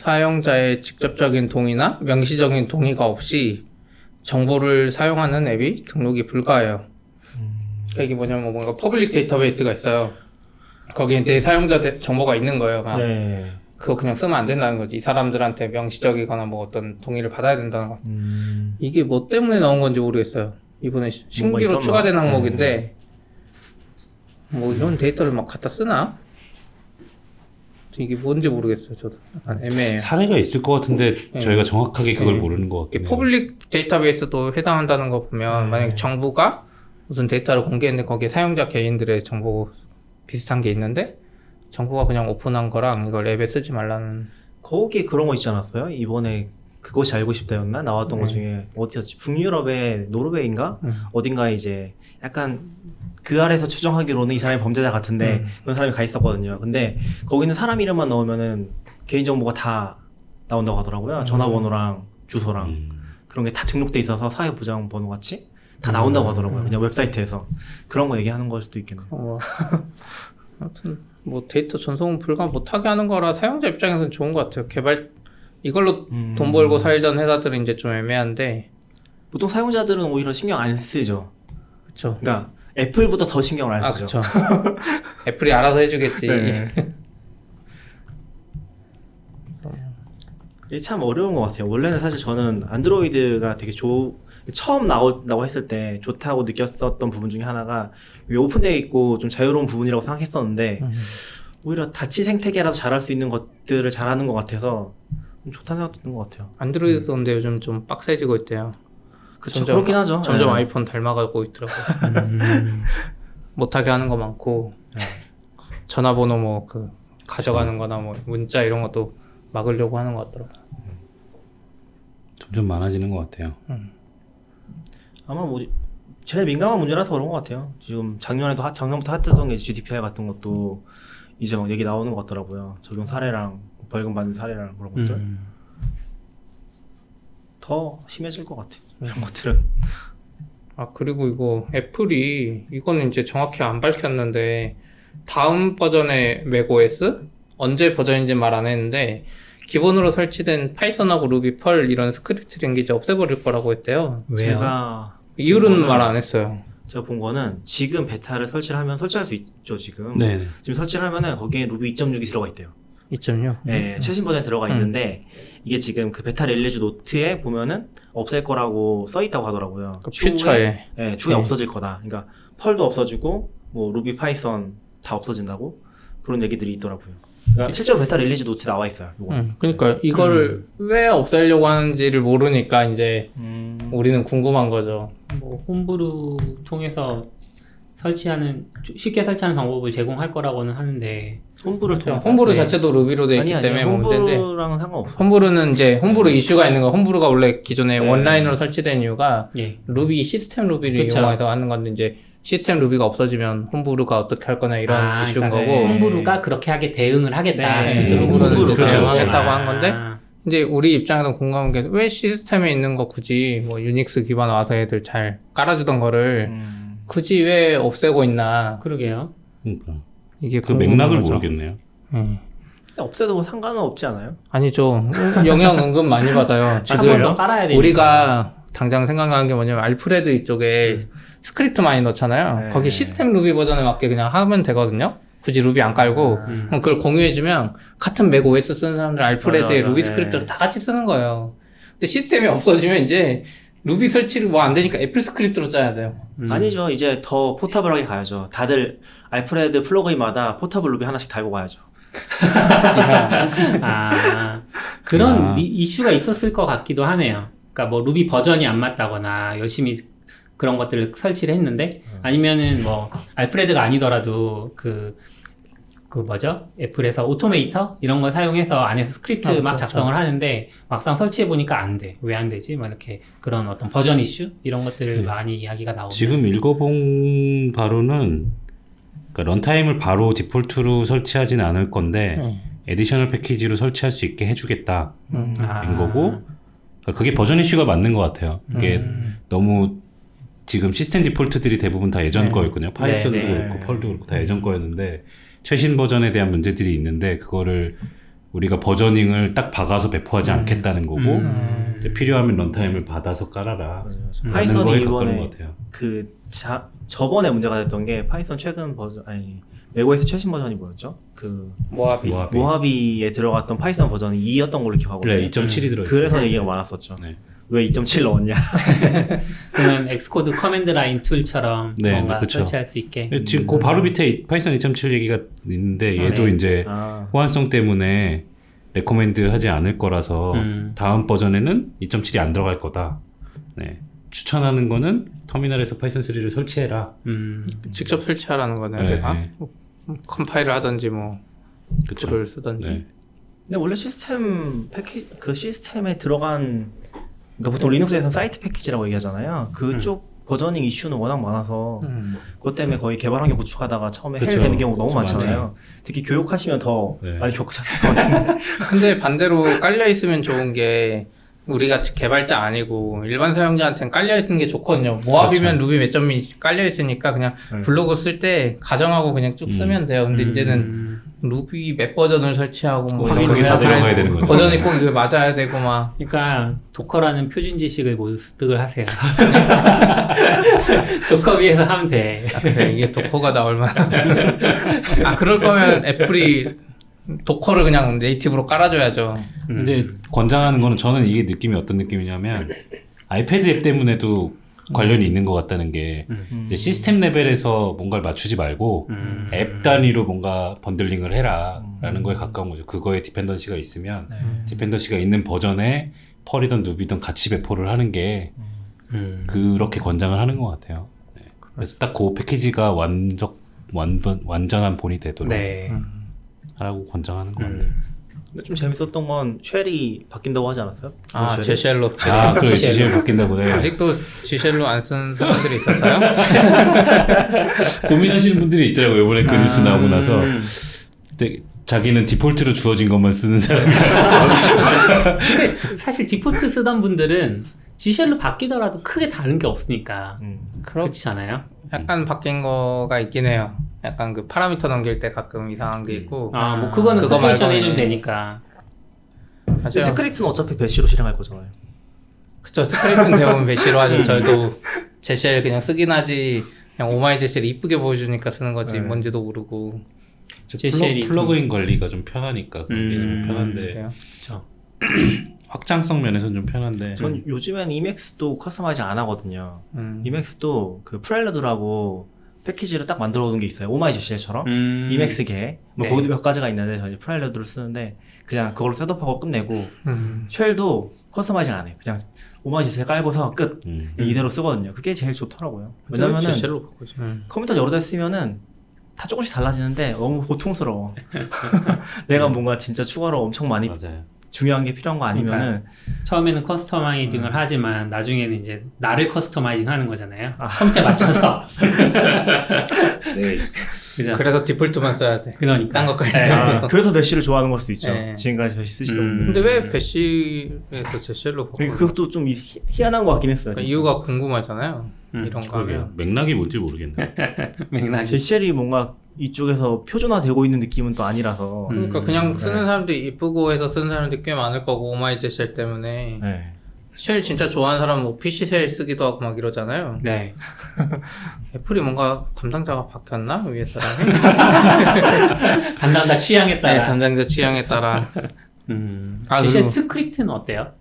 사용자의 직접적인 동의나 명시적인 동의가 없이 정보를 사용하는 앱이 등록이 불가해요. 그러니까 이게 뭐냐면 뭔가 public 데이터베이스가 있어요. 거기에 내 사용자 데- 정보가 있는 거예요. 막 네. 그거 그냥 쓰면 안 된다는 거지. 이 사람들한테 명시적이거나 뭐 어떤 동의를 받아야 된다는 거. 음. 이게 뭐 때문에 나온 건지 모르겠어요. 이번에 있었나? 추가된 네. 항목인데 뭐 이런 데이터를 막 갖다 쓰나? 이게 뭔지 모르겠어요. 저도 약간 애매해요. 사례가 있을 것 같은데 네. 저희가 정확하게 그걸 네. 모르는 것 같긴 해요. public 데이터베이스도 해당한다는 거 보면 네. 만약에 정부가 무슨 데이터를 공개했는데 거기에 사용자 개인들의 정보 비슷한 게 있는데 정부가 그냥 오픈한 거랑 이걸 앱에 쓰지 말라는 거기 그런 거 있지 않았어요? 이번에 그것이 알고 싶다였나 나왔던 것 중에 어디였지? 북유럽의 노르웨이인가 음. 어딘가에 이제 약간 그 아래서 추정하기로는 이 사람이 범죄자 같은데 그런 사람이 가 있었거든요. 근데 거기는 사람 이름만 넣으면은 개인 정보가 다 나온다고 하더라고요. 전화번호랑 주소랑 음. 그런 게 다 등록돼 있어서 사회보장 번호 같이 다 나온다고 하더라고요. 그냥 웹사이트에서 그런 거 얘기하는 걸 수도 있겠네요. 어, 아무튼 뭐 데이터 전송은 불가 못하게 하는 거라 사용자 입장에서는 좋은 것 같아요. 개발 이걸로 음. 돈 벌고 살던 회사들은 이제 좀 애매한데 보통 사용자들은 오히려 신경 안 쓰죠. 그렇죠. 그러니까 애플보다 더 신경을 안 아 쓰죠. 애플이 알아서 해주겠지. 네. 이게 참 어려운 것 같아요. 원래는 사실 저는 안드로이드가 되게 좋 처음 나온다고 했을 때 좋다고 느꼈었던 부분 중에 하나가 오픈되어 있고 좀 자유로운 부분이라고 생각했었는데 음. 오히려 다치 생태계라서 잘할 수 있는 것들을 잘하는 것 같아서 좀 좋다는 생각도 드는 것 같아요. 안드로이드도 근데 요즘 좀 빡세지고 있대요. 그쵸 점점- 그렇긴 하죠. 점점 네. 아이폰 닮아가고 있더라고요. 못하게 하는 거 많고 전화번호 뭐 그 가져가는 거나 뭐 문자 이런 것도 막으려고 하는 것 같더라고요. 점점 많아지는 것 같아요. 아마 뭐 제일 민감한 문제라서 그런 것 같아요. 지금 작년에도 하- 작년부터 핫했던 게 GDPR 같은 것도 이제 막 얘기 나오는 것 같더라고요. 적용 사례랑 벌금 받는 사례랑 그런 것들 음. 더 심해질 것 같아요. 이런 것들은 아 그리고 이거 애플이 이거는 이제 정확히 안 밝혔는데 다음 버전의 macOS 언제 버전인지 말 안 했는데 기본으로 설치된 Python하고 Ruby, Perl 이런 script language 없애버릴 거라고 했대요. 왜요? 제가 이유는 말 안 했어요. 제가 본 거는 지금 베타를 설치를 하면 설치할 수 있죠 지금. 네. 지금 설치를 하면은 거기에 루비 2.6이 들어가 있대요. 2.6. 네, 최신 버전에 들어가 음. 있는데 이게 지금 그 베타 release note에 보면은 없앨 거라고 써 있다고 하더라고요. 그 추후에 퓨처에 네, 추후에 네. 없어질 거다. 그러니까 Perl도 없어지고 뭐 Ruby Python 다 없어진다고 그런 얘기들이 있더라고요. 그러니까 실제로 베타 release note 나와 있어요. 음, 그러니까 이거를 왜 없애려고 하는지를 모르니까 이제 음. 우리는 궁금한 거죠. 뭐 Homebrew 통해서 설치하는 쉽게 설치하는 방법을 제공할 거라고는 하는데 Homebrew를 통해서 Homebrew 네. 자체도 Ruby로 돼 있기 아니 때문에 아니 뭐 문제인데 Homebrew랑은 상관없어. Homebrew는 이제 Homebrew 이슈가 있는 거 Homebrew가 원래 기존에 네. one line으로 설치된 이유가 예. 루비 시스템 Ruby를 그쵸. 이용해서 하는 건데 이제 시스템 루비가 없어지면 홈브루가 어떻게 할 거냐 이런 이슈인 그러니까 거고 네. 홈브루가 그렇게 하게 대응을 하겠다 네. 스스로 홈브루는 홈브루 스스로 그렇죠. 하겠다고 한 건데 아, 이제 우리 입장에서 궁금한 게 왜 시스템에 있는 거 굳이 뭐 유닉스 기반 와서 애들 잘 깔아주던 거를 음. 굳이 왜 없애고 있나 그러게요. 그러니까 이게 그 맥락을 거죠. 모르겠네요. 예. 없애도 뭐 상관은 없지 않아요? 아니죠. 영향 은근 많이 받아요. 한번 지금. 우리가 당장 생각나는 게 뭐냐면 알프레드 이쪽에 스크립트 많이 넣잖아요. 네. 거기 시스템 루비 버전에 맞게 그냥 하면 되거든요. 굳이 루비 안 깔고 음. 그럼 그걸 공유해주면 같은 macOS 쓰는 사람들 맞아. 루비 네. 스크립트를 다 같이 쓰는 거예요. 근데 시스템이 없어지면 이제 루비 설치를 뭐 안 되니까 AppleScript로 짜야 돼요. 음. 아니죠. 이제 더 portable하게 가야죠. 다들 Alfred plugin마다 portable Ruby 하나씩 달고 가야죠. 아 그런 아. 리- 이슈가 있었을 것 같기도 하네요. 그러니까 뭐 루비 버전이 안 맞다거나 열심히 그런 것들을 설치를 했는데 아니면은 뭐 Alfred가 아니더라도 그. 그 뭐죠? 애플에서 Automator 이런 걸 사용해서 안에서 스크립트 아, 막 그렇죠. 작성을 하는데 막상 설치해 보니까 안 돼. 왜 안 되지? 막 이렇게 그런 어떤 버전 이슈 이런 것들을 많이 이야기가 나오고. 지금 읽어본 바로는 그러니까 runtime을 바로 default로 설치하진 않을 건데 네. additional package로 설치할 수 있게 해주겠다. 음. 아. 인 거고 그러니까 그게 버전 이슈가 맞는 것 같아요. 이게 음. 너무 지금 시스템 default들이 대부분 다 예전 네. 거였거든요. Python도 네, 네. 그렇고 Perl도 그렇고 다 예전 거였는데 최신 버전에 대한 문제들이 있는데 그거를 우리가 versioning을 딱 박아서 배포하지 않겠다는 거고 음. 이제 필요하면 runtime을 받아서 깔아라. 라는 Python이 이번에 것 같아요. 그 자, 저번에 문제가 됐던 게 Python 최근 버전 아니 macOS 최신 버전이 뭐였죠? 그 Mojave. Mojave. Mojave에 들어갔던 Python 버전이 2였던 걸로 기억하거든요. 그래 2.7이 들어있어요. 그래서 얘기가 많았었죠. 네. 왜 2.7 넣었냐? 그러면 Xcode command line tool처럼 네, 뭔가 네, 그쵸. 설치할 수 있게. 네, 지금 그 바로 밑에 이- Python 2.7 얘기가 있는데 아, 얘도 네. 이제 아, 호환성 때문에 recommend 하지 않을 거라서 음. 다음 버전에는 2.7이 안 들어갈 거다. 네. 추천하는 거는 터미널에서 Python 3를 설치해라. 음. 직접 설치하라는 거네요, 네, 제가. 네. 뭐, 컴파일을 하든지 뭐 그쵸. tool을 쓰든지. 네. 근데 원래 시스템 패키 그 시스템에 들어간 그러니까 보통 Linux에서는 사이트 패키지라고 얘기하잖아요. 그쪽 versioning 이슈는 워낙 많아서 음. 그것 때문에 거의 개발 환경 구축하다가 처음에 그쵸. hell 되는 경우 너무 많잖아요. 특히 교육하시면 더 네. 많이 겪으셨을 것 같은데. 근데 반대로 깔려 있으면 좋은 게 우리가 개발자 아니고 일반 사용자한테는 깔려 있는 게 좋거든요. 모합이면 루비 몇 점이 깔려 있으니까 그냥 네. 블로그 쓸 때 가정하고 그냥 쭉 음. 쓰면 돼요. 근데 음. 이제는 루비 몇 버전을 설치하고 뭐 확인이 이런 다거 들어가야 되는 거죠. 버전이 꼭 이거 맞아야 되고 막 그러니까 Docker라는 표준 지식을 모두 습득을 하세요. Docker 위에서 하면 돼. 그래, 이게 도커가 나올 만한. 아 그럴 거면 애플이 Docker를 그냥 native로 깔아줘야죠. 근데 권장하는 거는 저는 이게 느낌이 어떤 느낌이냐면 아이패드 앱 때문에도 관련이 있는 것 같다는 게 이제 시스템 레벨에서 뭔가를 맞추지 말고 음. 앱 단위로 뭔가 bundling을 해라라는 거에 가까운 거죠. 그거에 dependency가 있으면 dependency가 있는 버전에 Perl이든 Ruby든 같이 배포를 하는 게 음. 그렇게 권장을 하는 것 같아요. 네. 그래서 딱 그 패키지가 완적 완전 완전한 본이 되도록 네. 하라고 권장하는 것 같아요. 음. 근데 좀 재밌었던 건 shell이 바뀐다고 하지 않았어요? 아 shell이? Z shell로. 아, 그래 Z shell 바뀐다고 네. 아직도 Z shell로 안 쓰는 사람들이 있었어요? 고민하시는 분들이 있더라고요. 이번에 그 뉴스 나오고 나서 음. 자기는 default로 주어진 것만 쓰는 사람이 근데 사실 디포트 쓰던 분들은 G쉘로 바뀌더라도 크게 다른 게 없으니까 음. 그렇 그렇지 않아요? 약간 바뀐 거가 있긴 해요. 약간 그 파라미터 넘길 때 가끔 이상한 게 있고. 아, 뭐 그거는 그거 말고는- 해주면 되니까. 맞아요. 스크립트는 어차피 Bash로 실행할 거잖아요. 그쵸 스크립트는 대부분 Bash로 하죠. 저희도 Z shell 그냥 쓰긴 하지. 그냥 Oh My Z shell 이쁘게 보여주니까 쓰는 거지. 네. 뭔지도 모르고. Z shell이 플러, plugin 관리가 좀 편하니까 그게 음, 좀 편한데. 그렇죠. 확장성 면에서는 좀 편한데 전 요즘엔 Emacs도 customizing 안 하거든요. 음. Emacs도 그 Prelude라고 패키지를 딱 만들어 놓은 게 있어요. 오마이지쉘처럼 음. Emacs계 뭐 네. 거기도 몇 가지가 있는데 저희 Prelude를 쓰는데 그냥 그걸로 setup하고 끝내고 음. shell도 customizing 안 해요. 그냥 Oh My Z shell 깔고서 끝 음. 이대로 쓰거든요. 그게 제일 좋더라고요. 왜냐면은. 음. 컴퓨터 여러 대 쓰면은 다 조금씩 달라지는데 너무 고통스러워. 내가 뭔가 진짜 추가로 엄청 많이 맞아요. 중요한 게 필요한 거 아니면은 처음에는 음. customizing을 하지만 나중에는 이제 나를 customizing 하는 거잖아요. 컴퓨터에 맞춰서. 네. 그죠? 그래서 default만 써야 돼. 그러니까. 딴 것까지. 네. 아, 그래서 Bash를 좋아하는 걸 수도 있죠. 네. 지금까지 Bash 쓰시던 음. 근데 왜 Bash에서 Z shell로 바꿔? 그러니까 그것도 좀 희- 희한한 것 같긴 했어요. 그러니까. 이유가 궁금하잖아요. 음, 이런 거. 하면. 맥락이 뭔지 모르겠네. 맥락이. Z shell이 뭔가 이쪽에서 표준화되고 있는 느낌은 또 아니라서. 음. 그러니까 그냥 네. 쓰는 사람들이 이쁘고 해서 쓰는 사람들이 꽤 많을 거고 Oh My Z shell 때문에 네. shell 진짜 좋아하는 사람은 뭐 fish shell 쓰기도 하고 막 이러잖아요. 네. 애플이 뭔가 담당자가 바뀌었나 위에 사람이? 담당자 취향에 따라. 네, 담당자 취향에 따라. 음. 아, Z shell 그리고- 스크립트는 어때요?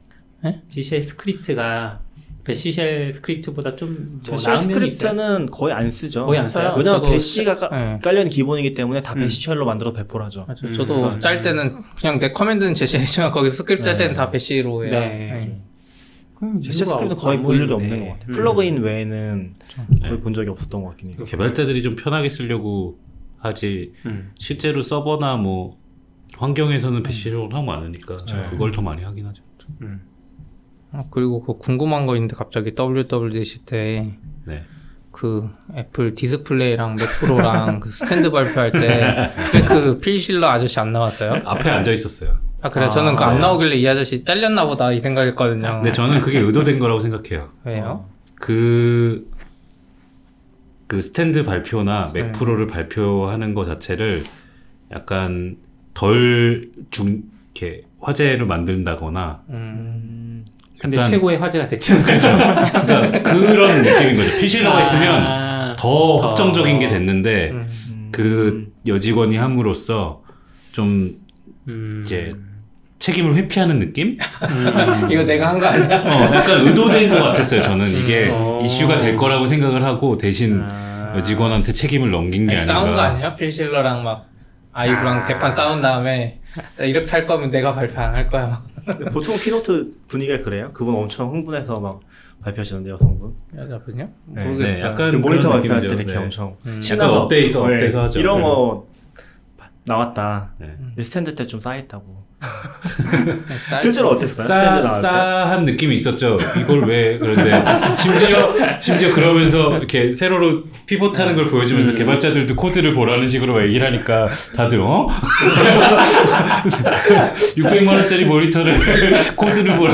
네? G쉘 스크립트가 배시쉘 스크립트보다 좀 뭐 Z shell 나은 면이 있어요. 스크립트는 거의 안 쓰죠. 거의 안 써요. 왜냐면 저도 Bash가 까- 네. 깔려있는 기본이기 때문에 다 음. Bash shell로 만들어 배포를 하죠. 맞아. 음, 저도 맞아요. 짤 때는 그냥 내 command는 Z shell 했지만 거기서 스크립트 짤 때는 네. 다 Bash로 해요. 네. 음, Z shell 이유가 스크립트는 거의 안볼 일이. 없는 것 같아요. 음. plugin 외에는 거의 네. 본 적이 없었던 것 같긴 해요. 개발자들이 좀 편하게 쓰려고 하지 음. 실제로 서버나 뭐 환경에서는 Bash를 하고 많으니까 그걸 더 많이 하긴 하죠. 음. 어, 그리고 그 궁금한 거 있는데 갑자기 WWDC 때 네. 그 애플 디스플레이랑 맥프로랑 그 스탠드 발표할 때왜그 필실러 아저씨 안 나왔어요? 앞에 앉아 있었어요. 아 그래 아, 저는 그안 네. 나오길래 이 아저씨 잘렸나 보다 이 생각했거든요. 근데 저는 그게 의도된 거라고 생각해요. 왜요? 그, 그 스탠드 발표나 맥 프로를 발표하는 것 자체를 약간 덜 중, 이렇게 화제를 만든다거나 음, 근데 최고의 화제가 됐잖아요. 그러니까 그런 느낌인 거죠. 피실러가 있으면 아, 더 더. 확정적인 게 됐는데 음. 그 여직원이 함으로써 좀 음. 이제 책임을 회피하는 느낌? 이거 내가 한 거 아니야? 어, 약간 의도된 것 같았어요. 저는 이게 어. 이슈가 될 거라고 생각을 하고 대신 아. 여직원한테 책임을 넘긴 게 아니, 아닌가. 싸운 거 아니야? Phil Schiller랑 막 아이브랑 아. 대판 싸운 다음에 이렇게 할 거면 내가 발표 안 할 거야. 근데 보통 keynote 분위기가 그래요? 그분 엄청 흥분해서 막 발표하시는데 여성분. 여자분요? 네. 모르겠어요. 네, 약간 그 모니터 발표할 때. 이렇게 네. 엄청 음. 신나서 약간 up돼서, 네, up돼서 하죠. 이런 네. 거 나왔다. 네. 근데 스탠드 때좀 싸했다고. 쌀- 실제로 어땠어요? 싸? 싸한 느낌이 있었죠. 이걸 왜 그런데 심지어 심지어 그러면서 이렇게 세로로 pivot하는 걸 보여주면서 개발자들도 코드를 보라는 식으로 막 얘기를 하니까 다들 어? 600만 원짜리 모니터를 코드를 보라.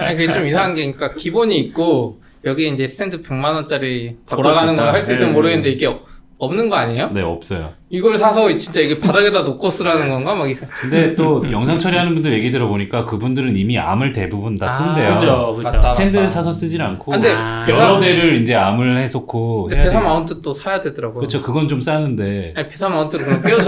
아니 그게 좀 이상한 게 그러니까 기본이 있고 여기 이제 스탠드 100만 원짜리 돌아가는 수 걸. 할 수 있으면 네. 모르겠는데 이게 없는 거 아니에요? 네 없어요. 이걸 사서 진짜 이게 바닥에다 놓고 쓰라는 건가? 막 이상. 근데 또 영상 처리하는 분들 얘기 들어보니까 그분들은 이미 arm을 대부분 다 아, 쓴대요. 그죠, 그죠. 맞다. 스탠드를 맞다. 사서 쓰진 않고 근데 아. 여러 대를 이제 arm을 해놓고 근데 돼요. 마운트 또 사야 되더라고요. 그렇죠. 그건 좀 싸는데 아니 VESA mount를 그냥.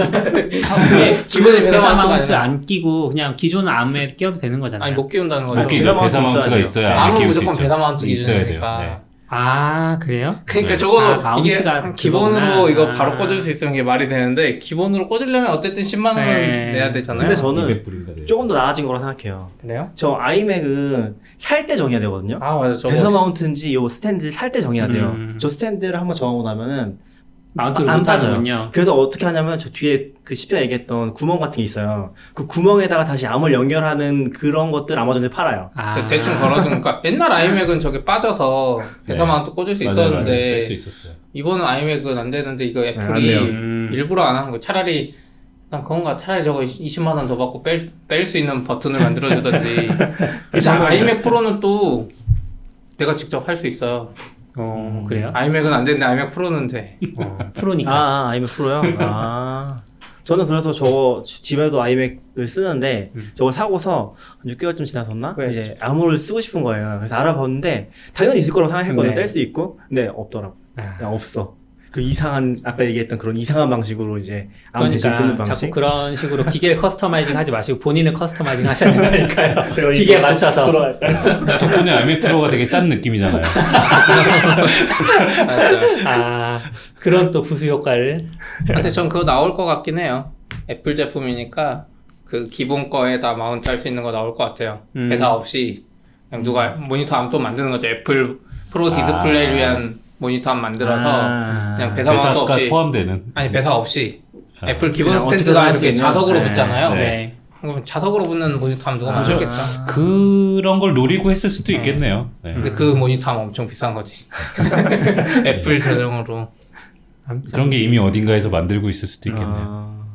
이게 기본이 VESA mount 안 끼고 그냥 기존 arm에 끼워도 되는 거잖아요. 아니 못 끼운다는 거죠. 못 끼죠. VESA mount mount가 있어야 arm은 무조건. VESA mount 있어야 돼요. 기준이니까. 네. 아 그래요? 그러니까 네. 저거 아, 이게 기본으로 그거구나. 이거 바로 아. 꽂을 수 있으면 이게 말이 되는데 기본으로 꽂으려면 어쨌든 10만 원을 네. 내야 되잖아요. 근데 저는 200불인가 돼요. 조금 더 나아진 거라 생각해요. 그래요? 저 아이맥은 살 때 정해야 되거든요. 아 맞아 저거 VESA mount인지 요 스탠드 살 때 정해야 돼요. 음. 저 스탠드를 한번 정하고 나면은 마운트를 안못 빠져요. 그래서 어떻게 하냐면 저 뒤에 그 10편 얘기했던 구멍 같은 게 있어요. 그 구멍에다가 다시 암을 연결하는 그런 것들 아마존에 팔아요. 아. 대- 대충 걸어주니까 옛날 아이맥은 저게 빠져서 네. 마운트 꽂을 수 맞아요, 맞아요. 있었는데 뺄수 있었어요. 이번 아이맥은 안 되는데 이거 안 애플이 돼요. 음. 일부러 안 하는 거 차라리 난 그건가 차라리 저거 20만 원 더 받고 뺄수 있는 버튼을 만들어 주던지 근데 아이맥 프로는 또 내가 직접 할 수 있어요 어 그래요? 아이맥은 안 되는데 아이맥 프로는 돼 어, 프로니까. 아, 아 아이맥 프로요? 아. 저는 그래서 저거 지- 집에도 아이맥을 쓰는데 음. 저거 사고서 한 6개월쯤 지나섰나? 왜? 이제 arm을 쓰고 싶은 거예요. 그래서 알아봤는데 당연히 있을 거라고 생각했거든요. 네. 뗄수 있고. 근데 없더라고. 아. 없어. 그 이상한 아까 얘기했던 그런 이상한 방식으로 이제 arm 대신 쓰는 그러니까 방식. 자꾸 그런 식으로 기계 customizing 하지 마시고 본인을 customizing 하셔야 된다니까요. 이거 맞춰서. 덕분에 아이맥 프로가 되게 싼 느낌이잖아요. 아 그런 또 부수 효과를. 근데 전 그거 나올 것 같긴 해요 애플 제품이니까 그 기본 거에 다 mount 할 수 있는 거 나올 것 같아요 음. VESA 없이 그냥 누가 모니터 arm 또 만드는 거죠 애플 프로 디스플레이를 아. 위한 모니터 arm 만들어서 아. 그냥 VESA VESA가 없이 포함되는. 아니 VESA 없이 아, 애플 기본 스탠드가 이렇게? 자석으로 네. 붙잖아요. 네. 그러면 자석으로 붙는 모니터 arm은 누가 아. 만들겠다. 그런 걸 노리고 했을 수도 있겠네요. 네. 근데 그 모니터 arm은 엄청 비싼 거지. 애플 전용으로. 그런 게 이미 어딘가에서 만들고 있을 수도 있겠네요. 아,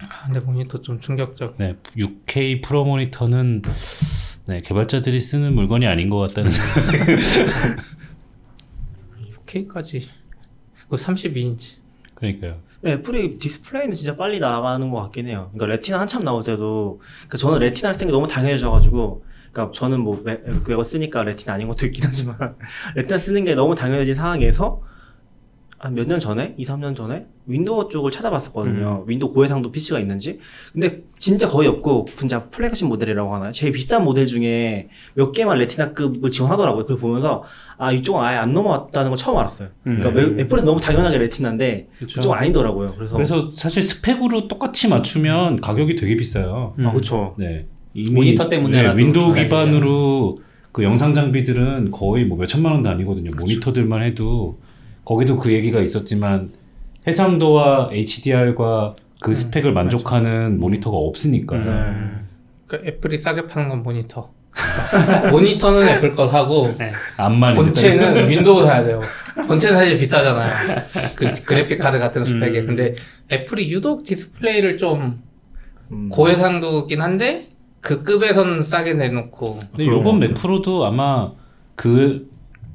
아, 근데 모니터 좀 충격적. 네, 6K 프로 모니터는 네, 개발자들이 쓰는 물건이 아닌 것 같다는 생각. 6K까지. 그 32인치. 그러니까요. 네, 애플이 디스플레이는 진짜 빨리 나가는 것 같긴 해요. 그러니까 Retina 한참 나올 때도, 그러니까 저는 Retina를 쓰는 게 너무 당연해져가지고, 그러니까 저는 뭐 맥- 그거 쓰니까 Retina 아닌 것도 있긴 하지만, Retina 쓰는 게 너무 당연해진 상황에서, 한 몇 년 전에? 2, 3년 전에? 윈도우 쪽을 찾아봤었거든요. 윈도우 고해상도 PC가 있는지. 근데 진짜 거의 없고, 진짜 플래그십 모델이라고 하나요? 제일 비싼 모델 중에 몇 개만 Retina급을 지원하더라고요. 그걸 보면서, 아, 이쪽은 아예 안 넘어왔다는 걸 처음 알았어요. 그러니까 음. 왜- 애플에서 너무 당연하게 Retina인데, 그렇죠. 그쪽은 아니더라고요. 그래서. 그래서 사실 스펙으로 똑같이 맞추면 가격이 되게 비싸요. 음. 아, 그쵸. 네. 모니터 때문에라도 네, 윈도우. 기반으로 그 영상 장비들은 거의 뭐 몇 천만 원도 아니거든요. 모니터들만 해도 거기도 그 얘기가 있었지만 해상도와 HDR과 그 스펙을 만족하는 모니터가 없으니까요. 네. 그러니까 애플이 싸게 파는 건 모니터. 모니터는 애플 거 사고 네. 암만 본체는 윈도우 사야 돼요. 본체는 사실 비싸잖아요. 그 그래픽 카드 같은 스펙에. 음. 근데 애플이 유독 디스플레이를 좀 음. 고해상도긴 한데 그 급에서는 싸게 내놓고 근데 요번 맥 프로도 아마 그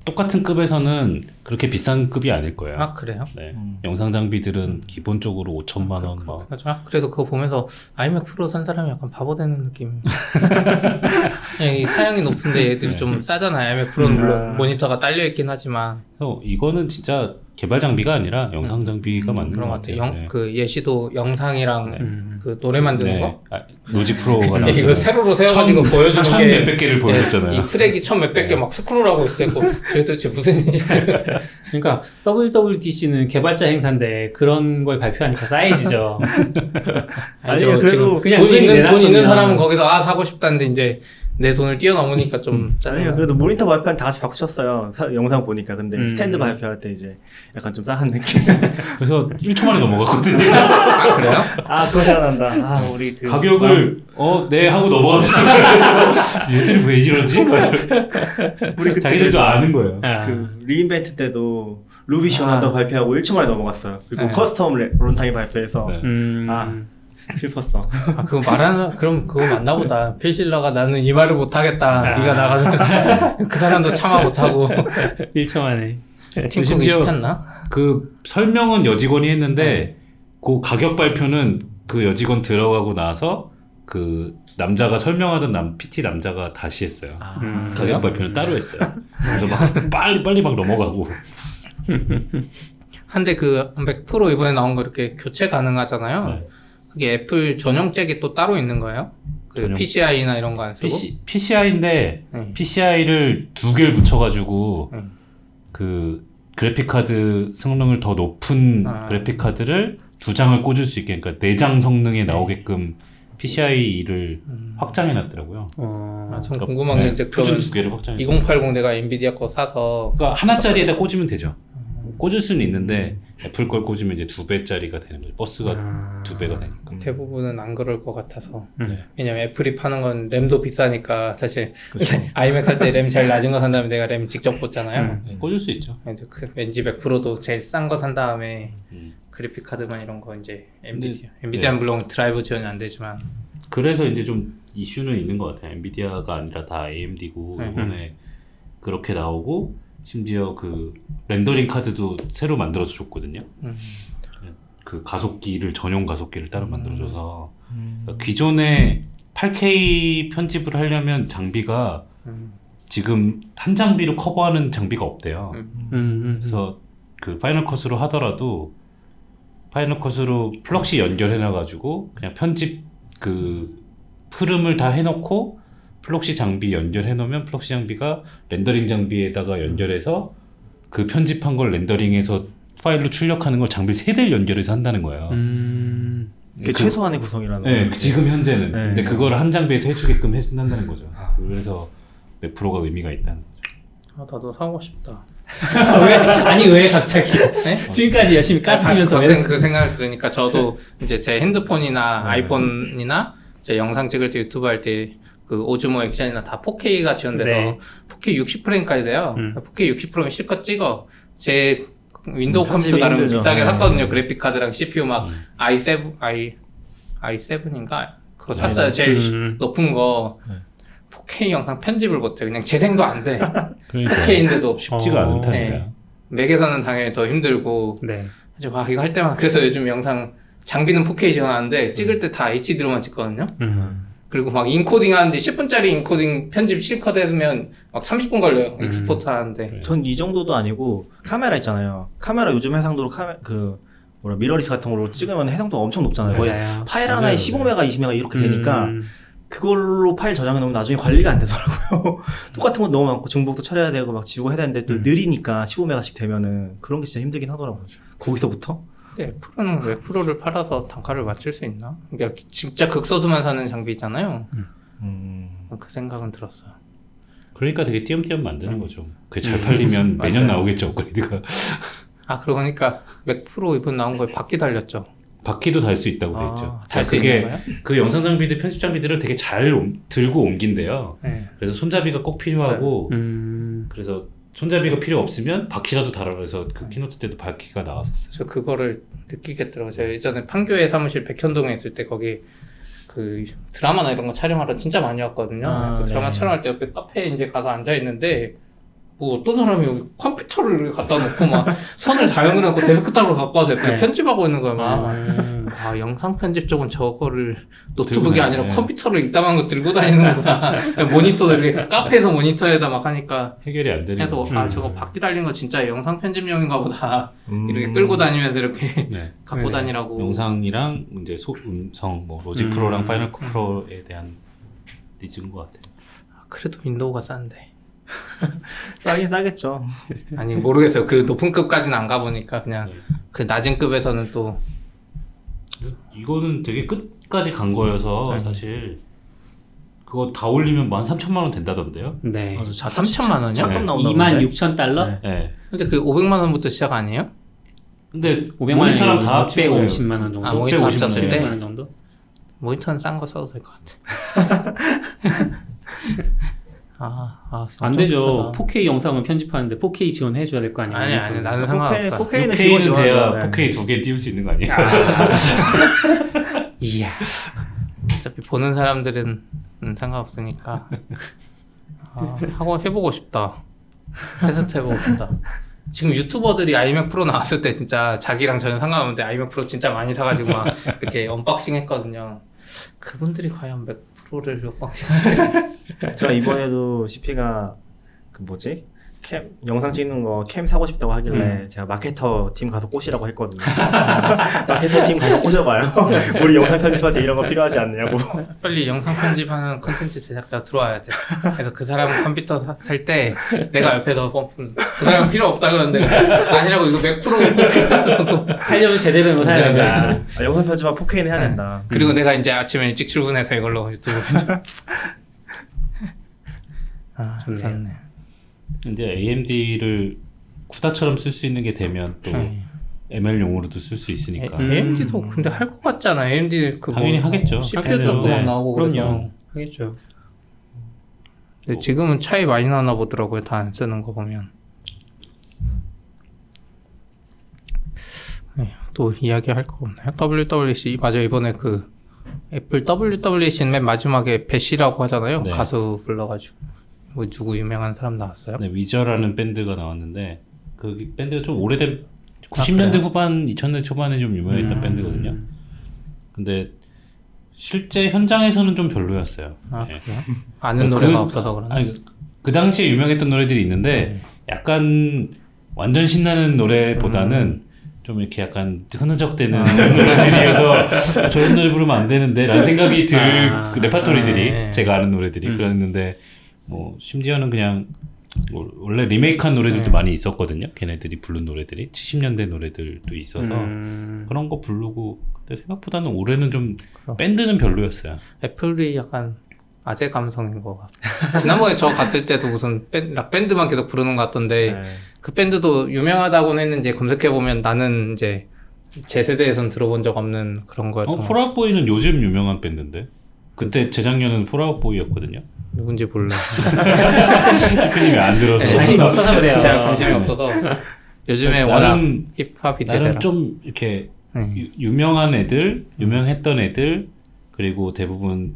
똑같은 급에서는 그렇게 비싼 급이 아닐 거예요. 아 그래요? 네. 음. 영상 장비들은 기본적으로 5천만 원 뭐. 그렇죠. 아, 그래도 그거 보면서 아이맥 프로 산 사람이 약간 바보 되는 느낌. 이 사양이 높은데 얘들이 네. 좀 싸잖아요. 아이맥 프로는 물론 음. 모니터가 딸려 있긴 하지만 그래서 이거는 진짜 개발 장비가 아니라 영상 장비가 맞는 그런 것것 같아요. 같아요. 영, 네. 그 예시도 영상이랑 음. 그 노래 만드는 네. 거. 아, 로지 프로가 네, 이거. 세로로 세워가지고 천- 보여주는 천 게 몇백 개를 예, 보여줬잖아요. 이 트랙이 천 몇백 개 막 스크롤하고 있었고 저희 도대체 무슨 일이야? 그러니까 WWDC는 개발자 행사인데 그런 걸 발표하니까 싸해지죠. 아니요, 저 그래도 지금 그냥 돈 의견이 있는 돈 있는 내놨으면- 사람은 거기서 아 사고 싶다는데 이제 내 돈을 뛰어넘으니까 좀 아니요, 짜증나. 그래도 모니터 발표한 다 같이 박수쳤어요. 사- 영상 보니까. 근데 음. 스탠드 발표할 때 이제 약간 좀 싸한 느낌. 그래서 1초 만에 넘어갔거든요. 아 그래요? 아, 그거 생각난다. 아, 우리 그. 가격을 어, 네 하고 넘어가잖아요. 얘들이 왜 이러지? 우리 그때 자기들도 아는 거예요. 아. 그 re:Invent 때도 루비 시원한다 고 발표하고 1초 만에 넘어갔어요. 그리고 네. custom 레- runtime 발표해서 네. 음. 아. 슬펐어. 아 그거 말하는 그럼 그거 맞나 보다. 필실러가 나는 이 말을 못 하겠다. 아. 네가 나가서 그 사람도 참아 못 하고 1초 만에. 팀쿡이 심지어- 시켰나? 그 설명은 여직원이 했는데 그 가격 발표는 그 여직원 들어가고 나서 그 남자가 설명하던 남 PT 남자가 다시 했어요. 아. 음. 가격 발표는 따로 했어요. 그래서 막 빨리 빨리 막 넘어가고. 한데 그 맥 프로 이번에 나온 거 이렇게 교체 가능하잖아요. 네. 그게 애플 전용 잭이 또 따로 있는 거예요? 그 전용- PCI나 이런 거 안 쓰고? PC, PCI인데 네. PCI를 두 개를 붙여가지고 음. 그 그래픽 카드 성능을 더 높은 아. 그래픽 카드를 두 장을 꽂을 수 있게 그러니까 내장 성능에 나오게끔 PCI를 음. 확장해 놨더라고요. 어. 아, 참 궁금한 게 이제 표준 그러면 두 개를 확장해. 2080 내가 엔비디아 거 사서 그러니까 하나짜리에다 꽂으면 되죠. 꽂을 수는 있는데 애플 걸 꽂으면 이제 두 배짜리가 되는 거죠. 버스가 아. 두 배가 되니까. 대부분은 안 그럴 것 같아서 음. 네. 왜냐면 애플이 파는 건 램도 비싸니까 사실 아이맥 살 때 램 제일 낮은 거 산 다음에 내가 램 직접 꽂잖아요. 음. 네, 꽂을 수 있죠. 이제 그 왠지 100%도 제일 싼 거 산 다음에 음. 그래픽 카드만 이런 거 이제 엔비디아. 엔비디아는 물론 드라이버 지원이 안 되지만 그래서 이제 좀 이슈는 있는 것 같아요. 엔비디아가 아니라 다 AMD고 네. 이번에 그렇게 나오고 심지어 그 rendering 카드도 새로 만들어서 줬거든요. 음. 그 가속기를 전용 가속기를 따로 만들어줘서 음. 그러니까 기존에 8K 편집을 하려면 장비가 음. 지금 한 장비로 커버하는 장비가 없대요. 음. 음, 음. 그래서 그 Final Cut으로 하더라도 Final Cut으로 proxy 연결해놔가지고 그냥 편집 그 흐름을 다 해놓고 proxy 장비 연결해 놓으면 proxy 장비가 렌더링 장비에다가 연결해서 그 편집한 걸 렌더링해서 파일로 출력하는 걸 장비 세 대를 연결해서 한다는 거예요. 음. 그게 그- 최소한의 구성이라는 네, 거죠. 지금 현재는. 네. 근데 그걸 한 장비에서 해주게끔 해준다는 거죠. 그래서 맥프로가 의미가 있다는 거죠. 아, 나도 사고 싶다. 왜? 아니 왜 갑자기? 네? 지금까지 열심히 깠으면서 왜? 가끔 그 생각 들으니까 저도 이제 제 핸드폰이나 아이폰이나 제 영상 찍을 때 유튜브 할 때 그 오즈모 액션이나 다 4K가 지원돼서 네. 4K 60프레임까지 돼요. 음. 4K 60프레임 실컷 찍어. 제 윈도우 음, 컴퓨터 나름 힘들죠. 비싸게 네. 샀거든요. 그래픽 카드랑 CPU 막 음. i7 i i7인가 그거 샀어요. 네. 제일 음. 높은 거. 네. 4K 영상 편집을 못해. 그냥 재생도 안 돼. 그러니까 4K인데도 쉽지가 어, 않다니까. 네. 맥에서는 당연히 더 힘들고 네. 이제 와 이거 할 때만 그래서 요즘 영상 장비는 4K 지원하는데 찍을 때 다 HD로만 찍거든요. 음. 그리고 막 인코딩 하는데 10분짜리 인코딩 편집 실컷 해두면 막 30분 걸려요. 음. export 하는데. 전이 정도도 아니고 카메라 있잖아요. 카메라 요즘 해상도로 카메 그 뭐라 미러리스 같은 걸로 찍으면 해상도가 엄청 높잖아요. 거의 맞아요. 파일 맞아요. 하나에 15메가, 20메가 이렇게 되니까 음. 그걸로 파일 저장해 놓으면 나중에 관리가 안 되더라고요. 똑같은 건 너무 많고 중복도 처리해야 되고 막 지우고 해야 되는데 또 음. 느리니까 15메가씩 되면은 그런 게 진짜 힘들긴 하더라고요. 거기서부터? 근데 애플은 왜 프로를 팔아서 단가를 맞출 수 있나? 그러니까 진짜 극소수만 사는 장비잖아요. 음. 그 생각은 들었어요. 그러니까 되게 띄엄띄엄 만드는 거죠. 그게 잘 팔리면 매년 맞아요. 나오겠죠 업그레이드가. 아 그러고 보니까 맥 프로 이번 나온 거에 바퀴 달렸죠. 바퀴도 달 수 있다고 돼 아, 있죠. 달수 그게 있는 거예요? 그 영상 장비들 편집 장비들을 되게 잘 옮- 들고 옮긴대요. 네. 그래서 손잡이가 꼭 필요하고 음. 그래서 손잡이가 필요 없으면 바퀴라도 달아 그래서 그 keynote 때도 바퀴가 나왔었어요. 저 그거를 느끼겠더라고요. 제가 예전에 판교에 사무실 백현동에 있을 때 거기 그 드라마나 이런 거 촬영하러 진짜 많이 왔거든요. 아, 그 드라마 네. 촬영할 때 옆에 카페에 이제 가서 앉아 있는데 뭐 어떤 사람이 컴퓨터를 갖다 놓고 막 선을 다 연결하고 데스크 탑으로 갖고 와서 옆에 네. 편집하고 있는 거야 막. 음. 아 영상 편집 쪽은 저거를 노트북이 아니라 네. 컴퓨터를 이따만 거 들고 다니는구나. 모니터도 이렇게 카페에서 모니터에다 막 하니까 해결이 안 되는 해서 거죠. 아 음. 저거 바퀴 달린 거 진짜 영상 편집용인가 보다. 음. 이렇게 끌고 다니면서 이렇게 네. 갖고 네. 다니라고. 영상이랑 이제 소 음성 뭐 로직 음. 프로랑 파이널 컷 프로에 대한 니즈인 것 같아요. 아, 그래도 윈도우가 싼데. 싸긴 싸겠죠. 아니 모르겠어요. 그 높은 급까지는 안 가보니까 그냥 네. 그 낮은 급에서는 또 이거는 되게 끝까지 간 거여서 네. 사실 그거 다 올리면 만 3천만 원 된다던데요. 네. 맞아, 자, 3천만 원이요? 네. 나온다. 2만 6천 달러? 네. 네. 근데 그 500만 원부터 시작 아니에요? 근데 500만 모니터랑 원이면 다 합치면 650만 원 정도. 아, 모니터 650만 합쳤을 때? 600만 원 정도? 모니터는 싼 거 써도 될 것 같아. 아, 아, 안 되죠. 비싸다. 4K 영상을 편집하는데 4K 지원해 줘야 될 거 아니에요. 아니 아니 나는 상관없어. 4K는 기본 4K는 지원하죠. 돼야 네. 4K 두 개 띄울 수 있는 거 아니에요? 이야. 어차피 보는 사람들은 음, 상관없으니까 아, 하고 해보고 싶다. 테스트 해보고 싶다. 지금 유튜버들이 아이맥 프로 나왔을 때 진짜 자기랑 전혀 상관없는데 아이맥 프로 진짜 많이 사가지고 막 이렇게 언박싱 했거든요. 그분들이 과연 맥 프로를 언박싱 제가 이번에도 CP가 그 뭐지? 캠 영상 찍는 거 캠 사고 싶다고 하길래 제가 마케터 팀 가서 꼬시라고 했거든요. 마케터 팀 가서 꼬셔봐요. 우리 영상 편집할 때 이런 거 필요하지 않느냐고. 빨리 영상 편집하는 컨텐츠 제작자 들어와야 돼. 그래서 그 사람 컴퓨터 살 때 내가 옆에서 펌프 그 사람 필요 없다 그러는데 아니라고 이거 맥 프로 꼭 필요하다고. 살려면 제대로 된거 사야 된다. 아, 영상 편집만 4K는 해야 된다. 그리고 내가 이제 아침에 일찍 출근해서 이걸로 유튜브 편집. 아, 좋네요. 이제 AMD를 쿠다처럼 쓸 수 있는 게 되면 또 네. ML용으로도 쓸 수 있으니까 에- AMD도 근데 할 것 같잖아. AMD 그 당연히 뭐 하겠죠. CPU 쪽도 네. 막 나오고 그럼요. 그래서. 하겠죠. 근데 지금은 차이 많이 나나 보더라고요. 다 안 쓰는 거 보면. 네, 또 이야기할 거 없나요? WWC 맞아요. 이번에 그 애플 WWC는 맨 마지막에 배시라고 하잖아요. 네. 가수 불러가지고 뭐 누구 유명한 사람 나왔어요? 네, 위저라는 밴드가 나왔는데 그 밴드가 좀 오래된 아, 90년대 그래요? 후반 2000년 초반에 좀 유명했던 음. 밴드거든요. 근데 실제 현장에서는 좀 별로였어요. 아 네. 아는 그- 노래가 없어서 그러나? 아니, 그 당시에 유명했던 노래들이 있는데 약간 완전 신나는 노래보다는 좀 이렇게 약간 흐느적대는 노래들이어서 저런 노래 부르면 안 되는데 라는 생각이 들 아. 그 레파토리들이 아, 네. 제가 아는 노래들이 음. 그랬는데 뭐 심지어는 그냥 뭐 원래 리메이크한 노래들도 네. 많이 있었거든요. 걔네들이 부른 노래들이 70년대 노래들도 있어서 음. 그런 거 부르고 근데 생각보다는 올해는 좀 그럼. 밴드는 별로였어요. 애플이 약간 아재 감성인 것 같아요. 지난번에 저 갔을 때도 무슨 밴, 락 밴드만 계속 부르는 것 같던데 네. 그 밴드도 유명하다고는 했는데 검색해 보면 나는 이제 제 세대에선 들어본 적 없는 그런 거였던 어, 거 폴아웃보이는 요즘 유명한 밴드인데. 그때 재작년은 폴아웃보이였거든요. 누군지 몰라. 피크님이 안 들어서. 관심이 없어서 그래요. 제가 관심이 없어서 요즘에 나는- 워낙 힙합이 대세라. 나는 좀 이렇게 네. 유, 유명한 애들, 유명했던 애들, 그리고 대부분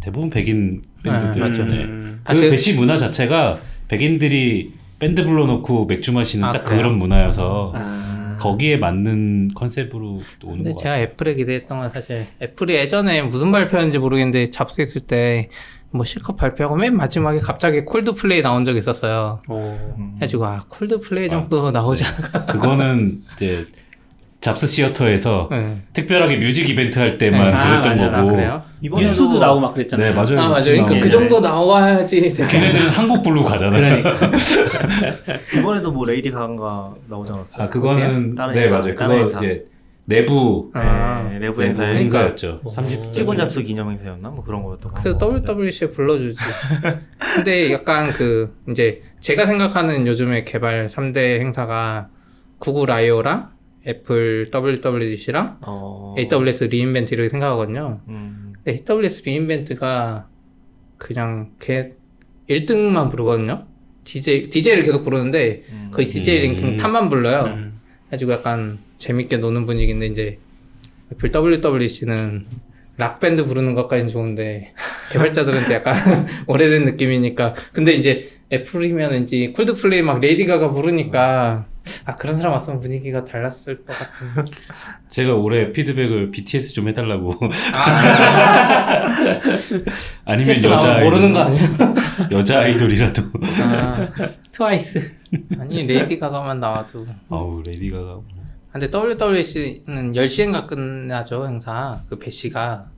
대부분 백인 밴드들. 맞죠. 네. 음. 그 사실- Bash 문화 자체가 백인들이 밴드 불러놓고 맥주 마시는 아, 딱 그래요? 그런 문화여서 아. 거기에 맞는 컨셉으로 오는 근데 것 제가 같아요. 애플에 기대했던 건 사실 애플이 예전에 무슨 발표했는지 모르겠는데 잡스 있을 때 뭐 실컷 발표하고 맨 마지막에 갑자기 콜드플레이 나온 적이 있었어요. 오. 음. 해가지고 아 콜드플레이 정도 나오지 않을까. 그거는 이제 잡스 시어터에서 네. 특별하게 뮤직 이벤트 할 때만 네. 아, 그랬던 맞아, 거고. 그래요? 이번에도 유튜브 나오고 막 그랬잖아요. 네 맞아요. 아 맞아요. 그러니까 나오고. 그 정도 나와야지. 걔네들은 한국 블루 가잖아요. 그러니까. 이번에도 뭐 레이디 가가가 나오지 않았어요? 아 그거는 다른 네 맞아요. 그거. 이제 내부 아, 네, 내부 행사에 행사였죠. 어. 30 스티븐 잡스 기념 행사였나? 뭐 그런 거였던 거. 그래서 WWDC에 불러주지. 근데 약간 그 이제 제가 생각하는 요즘에 개발 3대 행사가 구글 I/O랑 애플 WWDC랑 어. AWS 리인벤트 이렇게 생각하거든요. 음. 근데 AWS 리인벤트가 그냥 걔 1등만 부르거든요. DJ, DJ를 계속 부르는데 음. 거의 DJ 랭킹 음. 탑만 불러요. 음. 해가지고 약간 재밌게 노는 분위기인데 이제 WWDC는 락밴드 부르는 것까지는 좋은데 개발자들한테 약간 오래된 느낌이니까 근데 이제 애플이면 이제 콜드플레이 막 레이디 가가 부르니까 아 그런 사람 왔으면 분위기가 달랐을 것 같은 제가 올해 피드백을 BTS 좀 해달라고. 아니면 TS 여자 나오면 모르는 아이돌, 거 아니야? 여자 아이돌이라도. 아, 트와이스. 아니 레이디 가가만 나와도 아우 레이디 가가. 근데 WWDC는 10시인가 끝나죠 행사 그 Bash가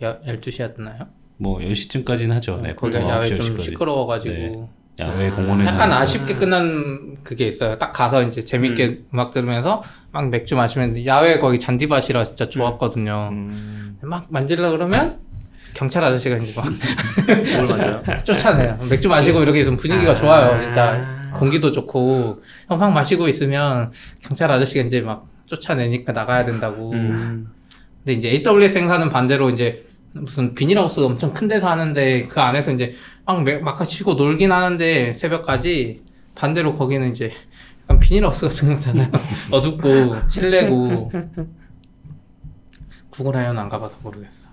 12시였나요? 뭐 10시쯤까지는 하죠. 네, 거기 보통 야외 9시, 좀 10시까지. 시끄러워가지고 네. 야외 공원에서. 약간 하니까. 아쉽게 끝난 그게 있어요. 딱 가서 이제 재밌게 음. 악 들으면서 막 맥주 마시면 야외 거기 잔디밭이라 진짜 좋았거든요. 음. 막 만질라 그러면 경찰 아저씨가 이제 막? 쫓아내요. 맥주 마시고 이렇게 있으면 분위기가 아. 좋아요. 진짜 공기도 좋고 형막 마시고 있으면 경찰 아저씨가 이제 막 쫓아내니까 나가야 된다고. 음. 근데 이제 AWS 행사는 반대로 이제 무슨 비닐하우스 엄청 큰 데서 하는데 그 안에서 이제 막, 매- 막 치고 놀긴 하는데 새벽까지 반대로 거기는 이제 약간 비닐하우스 같은 거잖아요. 어둡고 실내고 구글 I/O는 안 가봐서 모르겠어.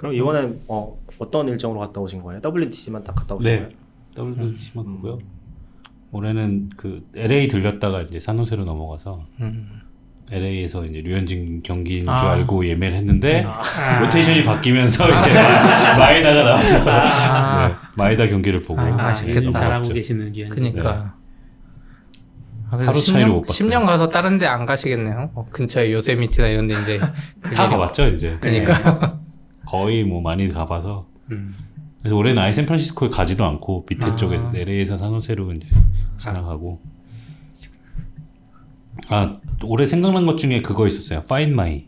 그럼 이번엔 어, 어떤 일정으로 갔다 오신 거예요? WWDC만 딱 갔다 오신 네. 거예요? WWDC만 가고요. 올해는 그 LA 들렸다가 이제 산호세로 넘어가서 음. LA에서 이제 류현진 경기인 줄 아. 알고 예매를 했는데 아. 로테이션이 바뀌면서 이제 마- 마이다가 나와서 아. 네, 마이다 경기를 보고 아, 아. 요즘 잘하고. 계시는. 그니까. 아, 그래서 네. 하루 10년, 차이로 못 봤어요. 10년 가서 다른 데 안 가시겠네요. 어, 근처에 요세미티나 이런 데 이제. 다 가봤죠 이제. 그니까. 거의 뭐 많이 가봐서 음. 그래서 올해는 아예 샌프란시스코에 가지도 않고 밑에 아. 쪽에 LA에서 산호세로 이제 지나가고 아 올해 생각난 것 중에 그거 있었어요 Find My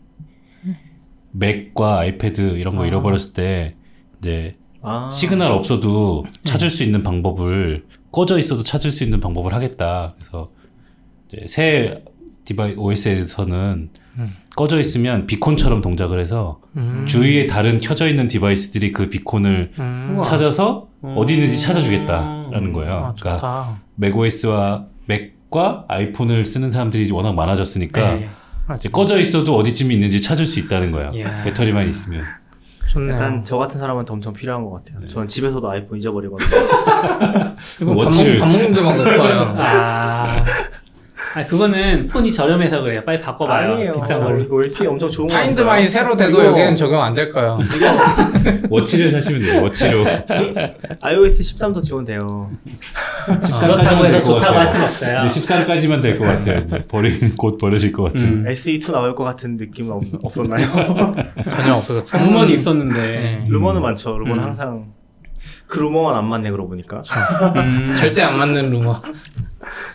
맥과 아이패드 이런 거 아. 잃어버렸을 때 이제 아. 시그널 없어도 찾을 수 있는 방법을 꺼져 있어도 찾을 수 있는 방법을 하겠다 그래서 이제 새 device OS에서는 꺼져 있으면 beacon처럼 동작을 해서 음. 주위에 다른 켜져 있는 device들이 그 beacon을 음. 찾아서 음. 어디 있는지 찾아주겠다라는 거예요. 아, 그러니까. macOS와 맥과 아이폰을 쓰는 사람들이 워낙 많아졌으니까 네. 이제 꺼져 있어도 어디쯤 있는지 찾을 수 있다는 거예요. 이야. 배터리만 있으면. 좋네요. 약간 저 같은 사람한테 엄청 필요한 것 같아요. 네. 저는 집에서도 아이폰 잊어버리거든요. 이거 감독, 감독님들 막 와요. 아. 아, 그거는 폰이 저렴해서 그래요. 빨리 바꿔봐요. 비싼 저 걸로. 이거 SE 엄청 좋은 거. Find My 새로 돼도 이거- 여기는 적용 안 될까요? 워치를 사시면 돼요. 워치로. iOS 13도 지원돼요. 그렇다고 해서 좋다고 같아요. 할 수는 없어요. 이제 13까지만 될 것 같아요. 버림 곧 버려질 것 같은. 음. SE2 나올 것 같은 느낌은 없, 없었나요? 전혀 없어서 루머는 있었는데. 네. 루머는 많죠. 루머는 음. 항상 그 루머만 안 맞네 그러고 보니까. 음. 절대 안 맞는 루머.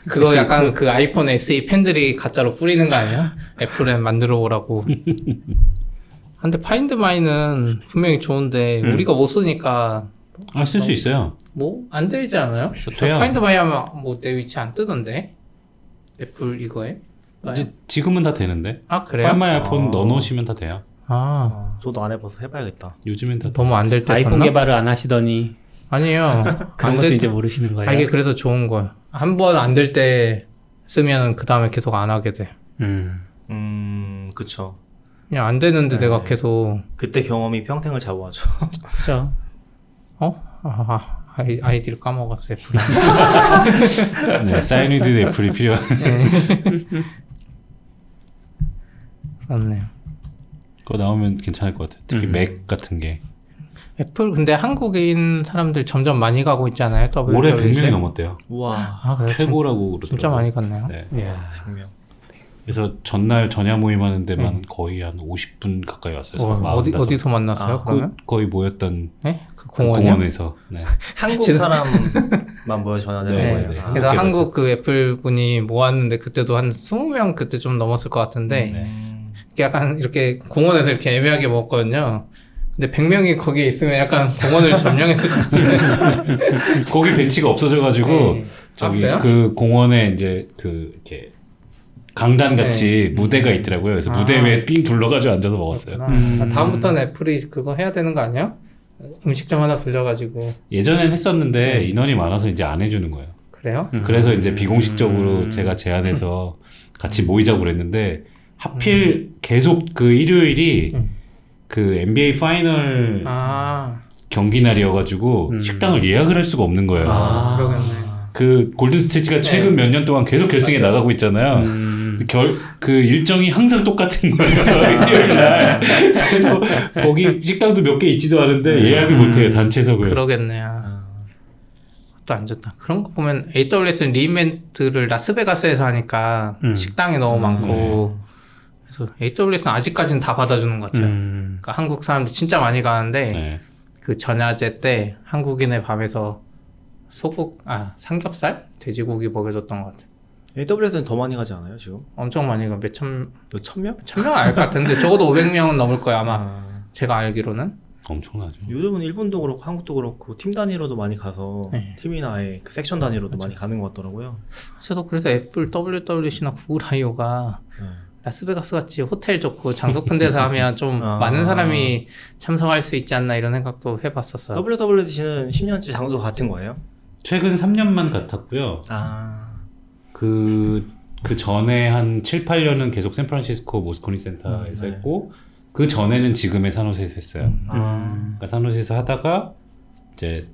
그거 약간 그 아이폰 SE 팬들이 가짜로 뿌리는 거 아니야? 애플에 만들어 오라고. 근데 Find My는 분명히 좋은데 음. 우리가 못 쓰니까 아 쓸 수 있어요. 뭐 안 되지 않아요? 저 돼요. Find My 하면 뭐 내 위치 안 뜨던데 애플 이거에 이제 지금은 다 되는데. 아 그래요? Find My 아이폰 아. 넣어놓으시면 다 돼요. 아 아, 저도 안 해봐서 해봐야겠다. 요즘엔 다. 너무 안 될 때 아이폰? 개발을 안 하시더니 아니요 그런 것도 이제 모르시는 거예요. 아, 이게 그래서 좋은 거야. 한 번 안 될 때 쓰면은 그 다음에 계속 안 하게 돼. 음. 음, 그쵸. 그냥 안 되는데 네. 내가 계속 그때 경험이 평생을 잡아와죠. 그렇죠. 어? 아, 아, 아이, 아이디를 까먹었어 애플이. 네, Sign in with Apple이 필요한. 맞네요. 그거 나오면 괜찮을 것 같아요. 특히 음. 맥 같은 게. 애플 근데 한국인 사람들 점점 많이 가고 있잖아요. 올해 WWDC. 100명이 넘었대요. 우와. 아? 최고라고 그러더라고요. 진짜 많이 갔네요. 네. 예. 분명. 그래서 전날 전야 모임 하는 데만 거의 한 50분 가까이 왔어요. 어, 다섯. 어디서 만났어요? 아, 그러면? 그 거의 모였던 네? 그그 공원이요? 공원 에서. 네. 한국 사람만 모여 전화되는 네, 거예요. 네. 아. 그래서 한국 그 애플 분이 모았는데 그때도 한 20명 그때 좀 넘었을 것 같은데 네. 음, 약간 이렇게 공원에서 이렇게 애매하게 먹었거든요. 근데 100명이 거기에 있으면 약간 공원을 점령했을 것 같은데. 거기 벤치가 없어져가지고 네. 저기 아? 그 공원에 이제 그 이렇게 강단 같이 무대가 있더라고요. 그래서 네. 아. 무대 위에 삥 둘러가지고 앉아서 먹었어요. 음. 아, 다음부터는 애플이 그거 해야 되는 거 아니야? 음식점 하나 불려가지고 예전엔 했었는데 네. 인원이 많아서 이제 안 해주는 거예요. 그래요? 음. 그래서 이제 비공식적으로 음. 제가 제안해서 같이 모이자고 그랬는데 하필 계속 그 일요일이 음. 그 NBA Final 아, 경기 날이어가지고 음. 식당을 예약을 할 수가 없는 거예요. 아. 그러겠네. 그 골든 스테이츠가 최근 몇년 동안 계속 결승에 맞아요. 나가고 있잖아요. 음. 결, 그 일정이 항상 똑같은 거예요. 일요일 날. 그래서 거기 식당도 몇 개 있지도 않은데 예약을 음. 못해요, 단체석을. 그러겠네요. 아. 또안 좋다. 그런 거 보면 AWS는 리인벤트를 라스베가스에서 하니까 음. 식당이 너무 음, 많고 그래서 AWS는 아직까지는 다 받아주는 것 같아요. 음. 그러니까 한국 사람들 진짜 많이 가는데 네. 그 전야제 때 한국인의 밤에서 소국 아 삼겹살 돼지고기 먹여줬던 것 같아요. AWS는 더 많이 가지 않아요 지금? 엄청 많이 가 몇천 몇천 명? 천명 알것 같은데 적어도 500명은 넘을 거예요 아마 아. 제가 알기로는 엄청나죠. 요즘은 일본도 그렇고 한국도 그렇고 팀 단위로도 많이 가서 네. 팀이나 아예 그 섹션 단위로도 많이 가는 것 같더라고요. 저도 그래서 애플 WWDC나 구글 I/O가 네. 라스베가스 같이 호텔 좋고 장소 큰 데서 하면 좀 아. 많은 사람이 참석할 수 있지 않나 이런 생각도 해봤었어요. WWDC는 10년째 장소 같은 거예요? 최근 3년만 같았고요. 아. 그, 그 전에 한 7, 8년은 계속 샌프란시스코 모스코니 센터에서 음, 네. 했고, 그 전에는 지금의 산호세에서 했어요. 아. 그러니까 산호세에서 하다가, 이제,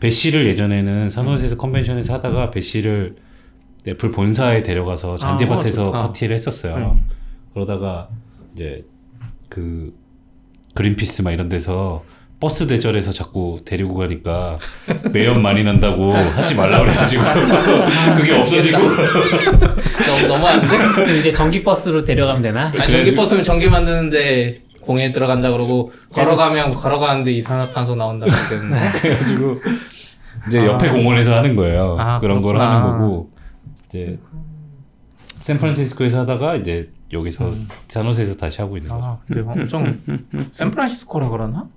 Bash를 예전에는 산호세에서 컨벤션에서 하다가 Bash를 애플 본사에 데려가서 잔디밭에서 어, 좋다. 파티를 했었어요. 음. 그러다가 이제 그 그린피스 막 이런 데서 버스 대절해서 자꾸 데리고 가니까 매연 많이 난다고 하지 말라 그래가지고 그게 없어지고 너무 너무한데? 이제 전기 버스로 데려가면 되나? 아니 전기 버스면 전기 만드는데 공해 들어간다 그러고 걸어가면 걸어가는데 이산화탄소 나온다 그랬는데 그래가지고 이제 아. 옆에 공원에서 하는 거예요. 아, 그런 걸 그렇구나. 하는 거고 이제 샌프란시스코에서 하다가 이제 여기서 산호세에서 다시 하고 있는 거죠. 아 근데 엄청 샌프란시스코라 그러나?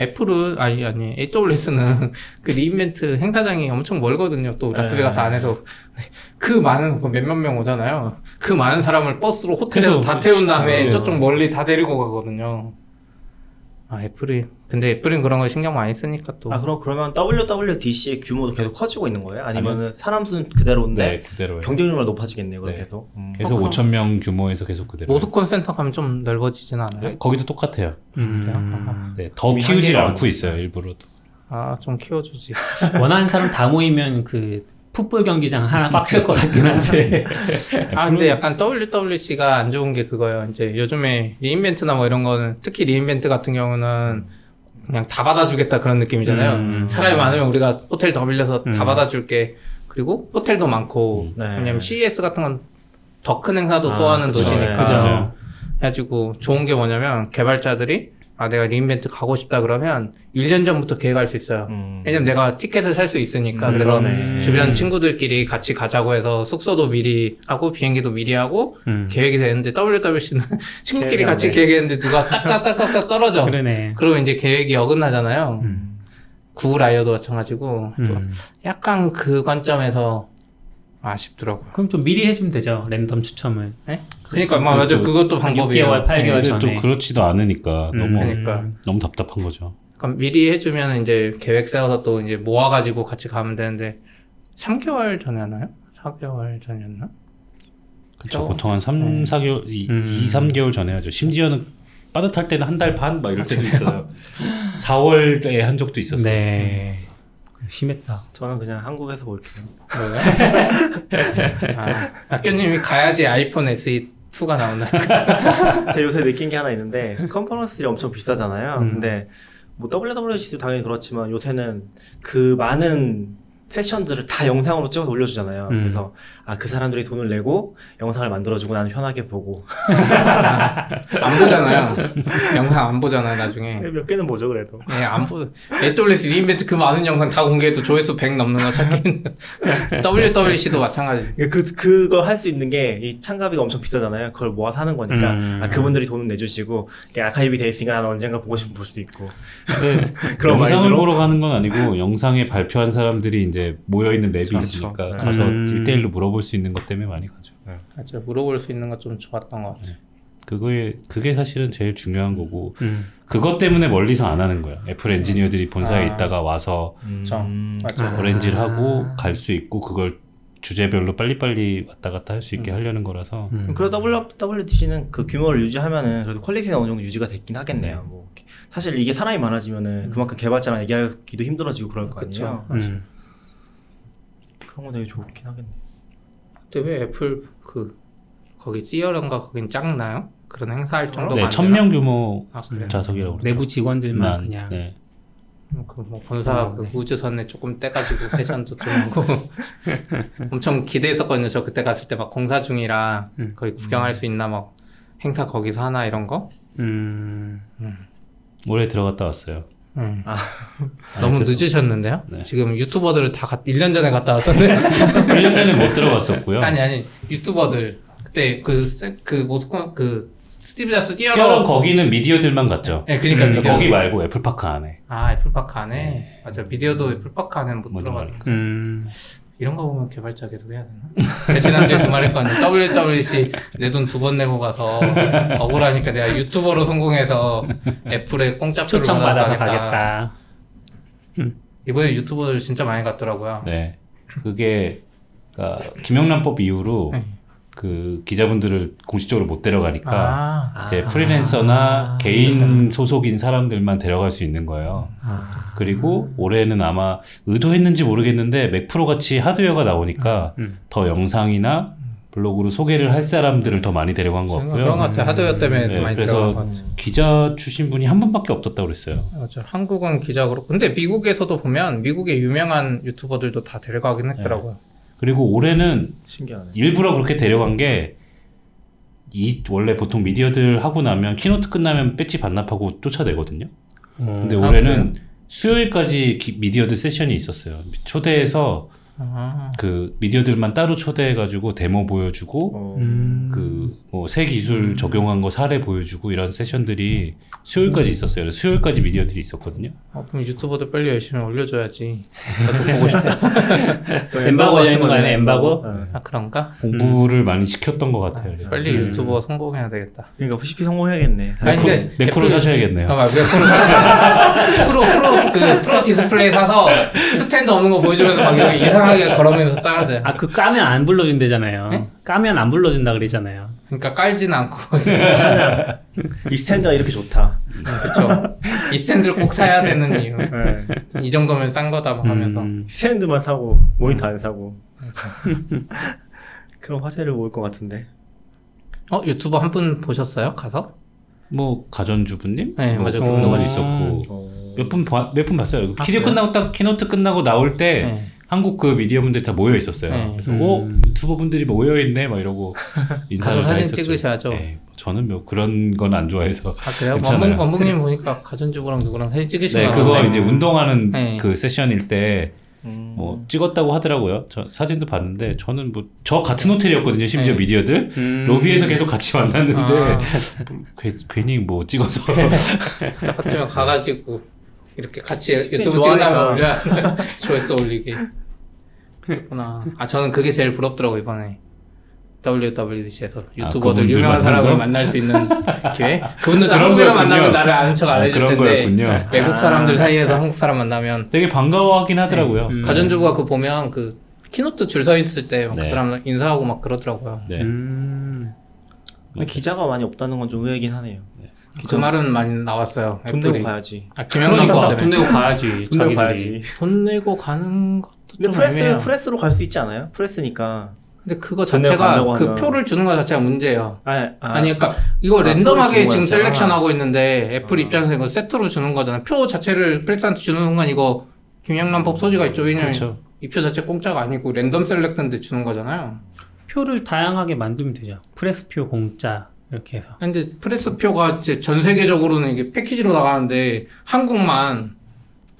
애플은 아니 아니 AWS는 그 re:Invent 행사장이 엄청 멀거든요. 또 라스베가스 네. 안에서 그 많은 그 몇몇 명 오잖아요. 그 많은 사람을 버스로 호텔에서 다 태운 다음에 네. 저쪽 멀리 다 데리고 가거든요. 아 애플이 근데 애플은 그런 거 신경 많이 쓰니까 또 아 그럼 그러면 WWDC의 규모도 계속 커지고 있는 거예요? 아니면은 사람 수는 그대로인데 네, 그대로요. 경쟁률만 높아지겠네요. 그럼 네. 계속. 음. 계속 어, 그럼- 5천 명 규모에서 계속 그대로. 모스콘 센터 가면 좀 넓어지진 않아요? 네, 거기도 똑같아요. 음. 네, 더 키우질 한계가 않고 있어요, 일부러도. 아좀 키워주지. 원하는 사람 다 모이면 그 풋볼 경기장 하나 꽉 찰 것 같긴 한데. 아 근데 약간 WWDC가 안 좋은 게 그거예요. 이제 요즘에 re:Invent나 뭐 이런 거는 특히 re:Invent 같은 경우는 그냥 다 받아주겠다 그런 느낌이잖아요. 음. 사람이 많으면 우리가 호텔 더 빌려서 다 음. 받아줄게. 그리고 호텔도 많고 네. 왜냐면 CES 같은 건 더 큰 행사도 아, 소화하는 그죠. 도시니까. 네, 그죠. 해가지고 좋은 게 뭐냐면 개발자들이 아 내가 리인벤트 가고 싶다 그러면 1년 전부터 계획할 수 있어요. 음. 왜냐면 내가 티켓을 살 수 있으니까 음, 그래서 그러네. 주변 친구들끼리 같이 가자고 해서 숙소도 미리 하고 비행기도 미리 하고 음. 계획이 되는데 WWC는 친구끼리 같이 돼. 계획했는데 누가 딱딱딱딱 떨어져. 그러네. 그러면 이제 계획이 어긋나잖아요. 음. 구라이어도 마찬가지고 또 음. 약간 그 관점에서 아쉽더라고요. 그럼 좀 미리 해주면 되죠. 랜덤 추첨을. 네? 그러니까 막 맞아 또 그것도 한 방법이에요. 6개월, 8개월 근데 전에. 또 그렇지도 않으니까 음, 너무 그러니까. 너무 답답한 거죠. 그러니까 미리 해주면 이제 계획 세워서 또 이제 모아가지고 같이 가면 되는데 3개월 전에 하나요? 4개월 전이었나? 그렇죠. 또- 보통 한 3, 4개월, 이, 음. 2, 3개월 전에 하죠. 심지어는 빠듯할 때는 한 달 반 막 이럴 때도 있어요. 4월에 한 적도 있었어요. 네. 심했다. 저는 그냥 한국에서 볼게요. 아, 학교님이 가야지 아이폰 SE2가 나오나? 제가 요새 느낀 게 하나 있는데 컨퍼런스들이 엄청 비싸잖아요. 음. 근데 뭐 WWDC도 당연히 그렇지만 요새는 그 많은 세션들을 다 영상으로 찍어서 올려주잖아요. 음. 그래서 아 그 사람들이 돈을 내고 영상을 만들어주고 나는 편하게 보고 안 보잖아요. 영상 안 보잖아요, 나중에. 몇 개는 보죠 그래도. 예, 안 보. AWS 리인벤트 그 많은 영상 다 공개해도 조회수 100 넘는 거 찾기는. WWDC도 마찬가지. 그 그걸 할 수 있는 게 이 참가비가 엄청 비싸잖아요. 그걸 모아서 하는 거니까 음. 아 그분들이 돈을 내주시고 아카이브 돼 있으니까 나는 언젠가 보고 싶으면 볼 수도 있고 근데 그런 영상을 마인드로? 보러 가는 건 아니고 영상에 발표한 사람들이 이제 모여 있는 lab이 그렇죠. 있으니까 네. 가서 음. 디테일로 물어볼 수 있는 것 때문에 많이 가죠. 맞아, 물어볼 수 있는 거좀 좋았던 것 같아요. 그거에 그게 사실은 제일 중요한 거고 음. 그것 때문에 멀리서 안 하는 거야. 애플 엔지니어들이 본사에 아. 있다가 와서 저, 맞아. 아. arrange를 하고 갈 수 있고 그걸 주제별로 빨리빨리 왔다 갔다 할 수 있게 하려는 거라서 음. 그래도 WWDC는 그 규모를 유지하면은 그래도 quality가 어느 정도 유지가 됐긴 하겠네요. 뭐 사실 이게 사람이 많아지면은 그만큼 개발자랑 얘기하기도 힘들어지고 그럴 거 아니에요. 음. 그런 거 되게 좋긴 하겠네요. 근데 왜 애플 그 거기 theater인가 거긴 작나요? 그런 행사할 정도가 네, 안 천명 규모 아, 그래요? 좌석이라고 그러죠. 내부 직원들만 만, 그냥. 네. 그뭐 본사 그 우주선에 조금 떼가지고 세션도 좀 하고 엄청 기대했었거든요. 저 그때 갔을 때 막 공사 중이라 음. 거기 구경할 수 있나 막 행사 거기서 하나 이런 거. 음. 올해 들어갔다 왔어요. 음. 아. 너무 아, 늦으셨는데요? 네. 지금 유튜버들을 다 갔, 1년 전에 갔다 왔던데. 1년 전에 못 들어갔었고요. 아니 아니 유튜버들 그때 그그 모스콘 그 스티브 잡스 시어로 뛰어러 거기는 미디어들만 갔죠. 네, 그러니까 음, 미디어. 거기 말고 애플파크 안에. 아 애플파크 안에 맞아 미디어도 애플파크 안에는 못 못 들어가니까 음. 이런 거 보면 개발자 계속 해야 되나? 지난주에 그 말했거든요. WWC 내 돈 두 번 내고 가서 억울하니까 내가 유튜버로 성공해서 애플에 공짜 초청 받아서. 가겠다. 이번에 유튜버들 진짜 많이 갔더라고요. 네. 그게 그러니까 김영란법 이후로 네. 그 기자분들을 공식적으로 못 데려가니까 아, 이제 프리랜서나 개인 소속인 사람들만 데려갈 수 있는 거예요. 아. 그리고 올해는 아마 의도했는지 모르겠는데 맥프로 같이 하드웨어가 나오니까 음. 더 영상이나 블로그로 소개를 할 사람들을 더 많이 데려간 것 그런 것 같고요. 같아. 하드웨어 때문에 네, 많이 그래서 들어간 것 같아. 기자 출신 분이 한 분밖에 없었다고 그랬어요. 맞아. 한국은 기자 그렇고 근데 미국에서도 보면 미국의 유명한 유튜버들도 다 데려가긴 했더라고요. 그리고 올해는 신기하네. 일부러 그렇게 데려간 게, 이, 원래 보통 미디어들 하고 나면, keynote 끝나면 배지 반납하고 쫓아내거든요. 근데 아, 올해는 수요일까지 기- 미디어들 세션이 있었어요. 초대해서 아, 그 미디어들만 따로 초대해가지고 데모 보여주고, 어, 음. 그, 뭐, 새 기술 적용한 거 사례 보여주고 이런 세션들이 수요일까지 있었어요. 그래서 수요일까지 미디어들이 있었거든요. 어, 그럼 유튜버들 빨리 열심히 올려줘야지. 나도 보고 싶다. 엠바고 열리는 거 아니야, 엠바고? 네. 아 그런가? 공부를 많이 시켰던 것 같아요. 그래서. 빨리 음. 유튜버 성공해야 되겠다. 그러니까 PCP 성공해야겠네. 아니 근데 맥프로 애플- 사셔야겠네요. 아, 맞아. 프로 사- 프로 프로 그 프로 디스플레이 사서 스탠드 없는 거 보여주면서 막 이렇게 이상하게 걸으면서 써야 돼. 아, 그 까면 안 불러준대잖아요. 네? 까면 안 불러준다 그러잖아요. 그러니까 깔진 않고 이 스탠드가 이렇게 좋다. 그렇죠. 이 스탠드를 꼭 사야 되는 이유. 네. 이 정도면 싼 거다 막 하면서. 음. 스탠드만 사고 모니터 안 사고. 그런 화제를 모을 것 같은데. 어 유튜버 한 분 보셨어요? 가서? 뭐 가전주부님? 네, 뭐 맞아요. 그런 어. 거 있었고 어. 몇분 몇분 봤어요. 아, 키디오 그래요? 끝나고 딱 keynote 끝나고 나올 때 네. 한국 그 미디어 분들이 다 모여 있었어요. 네. 그래서 음. 오 유튜버 분들이 모여 있네 막 이러고 인사를 사진 했었죠. 찍으셔야죠. 네, 저는 뭐 그런 건 안 좋아해서. 아 그래요? 괜찮아요. 원봉 원봉님 보니까 가전주부랑 누구랑 사진 찍으시는 네, 거 그거. 이제 운동하는 네. 그 세션일 때 음. 뭐 찍었다고 하더라고요. 저 사진도 봤는데 저는 뭐 저 같은 호텔이었거든요. 심지어 네. 미디어들 음. 로비에서 계속 같이 만났는데 아. 괜- 괜히 뭐 찍어서 같으면 가가지고 이렇게 같이 유튜브 좋아하니까. 올려 조회수 올리기 그렇구나 아 저는 그게 제일 부럽더라고 이번에 WWDC에서 유튜버들 그분들 유명한 사람을 거? 만날 수 있는 기회 그분들도 그런 한국에서 거였군요. 만나면 나를 아는 척 안 아, 해줄 그런 텐데 거였군요. 외국 사람들 아. 사이에서 한국 사람 만나면 되게 반가워하긴 하더라고요. 음. 가전주부가 그 보면 그 keynote 줄 서 있을 때 그 네. 사람 인사하고 막 그러더라고요 네. 음. 근데 기자가 많이 없다는 건 좀 의외긴 하네요. 그 말은 많이 나왔어요 돈 애플이 내고 가야지. 아 김영란 그러니까 것돈 때문에 내고 가야지. 돈 내고 자기들이. 가야지. 돈 내고 가는 것도 근데 좀 프레스 애매해요 press로 갈 수 있지 않아요? press니까. 근데 그거 자체가 그 표를 주는 것 자체가 문제예요. 아, 아, 아니, 그러니까 이거 아, random하게 지금. selection하고 있는데 애플 아. 입장에서 이거 세트로 주는 거잖아요. 표 자체를 press한테 주는 순간 이거 김영란법 소지가 있죠. 왜냐면 그렇죠. 이표 자체 공짜가 아니고 random select인데 주는 거잖아요. 표를 다양하게 만들면 되죠. press표 공짜 이렇게 해서. 근데 프레스 표가 이제 전 세계적으로는 이게 패키지로 나가는데 한국만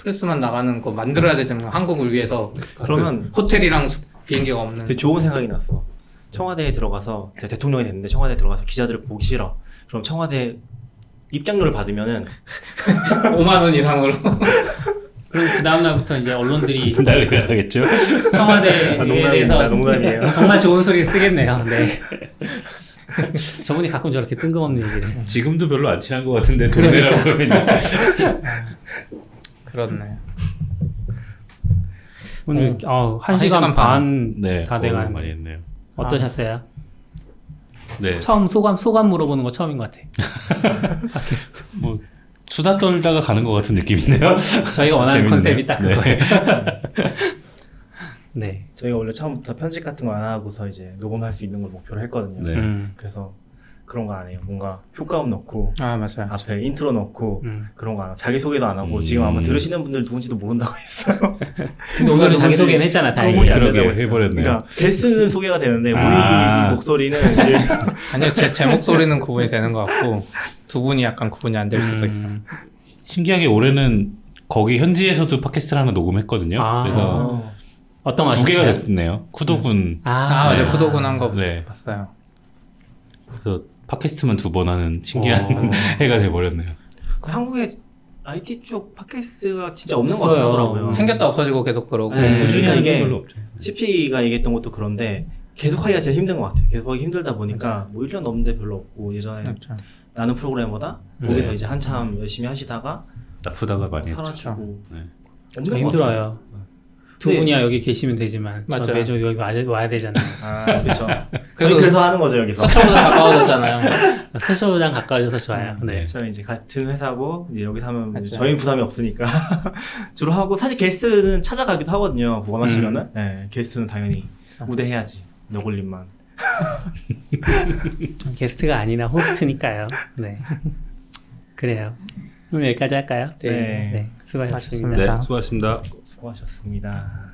press만 나가는 거 만들어야 되잖아요. 한국을 위해서. 그러면 그 호텔이랑 수- 비행기가 없는. 되게 좋은 생각이 났어. 청와대에 들어가서 제가 대통령이 됐는데 청와대에 들어가서 기자들을 보기 싫어. 그럼 청와대 입장료를 받으면은 5만 원 이상으로. 그리고 그 다음 날부터 이제 언론들이 난리가 나겠죠. 청와대에 아, 농담입니다. 대해서 농담이에요. 정말 좋은 소리 쓰겠네요. 네. 저분이 가끔 저렇게 뜬금없는 얘기를. 지금도 별로 안 친한 것 같은데 돈 내라고 그러면 그렇네. 오늘 어, 한 시간 시간 반다 네, 돼가는 많이 거예요. 했네요. 어떠셨어요? 네, 처음 소감 소감 물어보는 거 처음인 것 같아. 팟캐스트. 뭐 수다 떨다가 가는 것 같은 느낌인데요. 저희가 원하는. 컨셉이 딱 네. 그거예요. 네. 저희가 원래 처음부터 편집 같은 거 안 하고서 이제 녹음할 수 있는 걸 목표로 했거든요. 네. 음, 그래서 그런 거 안 해요. 뭔가 효과음 넣고 아, 맞아요. 앞에 인트로 넣고 음. 그런 거 안 하고 자기 소개도 안 하고 음. 지금 아마 들으시는 분들 누군지도 모른다고 했어요. 근데 오늘은 자기 소개는 했잖아. 다행히. 그러게. 해버렸네요. 그러니까 게스트는 소개가 되는데 우리 아. 목소리는 아니요, 제, 제 목소리는 구분이 되는 것 같고, 두 분이 약간 구분이 안 될 수도 있어요. 음. 신기하게 올해는 거기 현지에서도 팟캐스트를 하나 녹음했거든요. 아. 그래서 어떤 거두 개가? 됐네요. 쿠도군. 아, 아, 맞아요. 네. 구독은 한거 네. 봤어요. 그래서 팟캐스트만 두 번 하는 신기한 어. 해가 돼버렸네요. 그 한국에 IT 쪽 팟캐스트가 진짜 없는 것. 같더라고요. 음. 생겼다 없어지고 계속 그러고. 네. 꾸준히 그러니까 하는 이게. CP가 얘기했던 것도 그런데 계속 하기가 진짜 힘든 것 같아요. 계속 하기 힘들다 보니까 뭐 1년 넘는데 별로 없고 예전에 그렇죠. 나는 프로그래머다 네. 거기서 이제 한참 열심히 하시다가 나쁘다가 많이 했죠. 사라지고 네. 힘들어요. 두 네. 분이야 여기 계시면 되지만 저 맞아요. 매주 여기 와야, 와야 되잖아요. 아 그렇죠. 그래도 그래서 하는 거죠 여기서. 서초보다 가까워졌잖아요. 서초보단 가까워져서 좋아요. 네. 저희 이제 같은 회사고 이제 여기서 하면 맞죠. 저희 부담이 없으니까 주로 하고 사실 게스트는 찾아가기도 하거든요. 원하시면은 네, 게스트는 당연히 무대 해야지 너굴님만. 게스트가 아니라 호스트니까요. 네. 그래요. 오늘 여기까지 할까요? 네. 네. 수고하셨습니다. 수고하셨습니다. 네, 수고하셨습니다. 수고하셨습니다.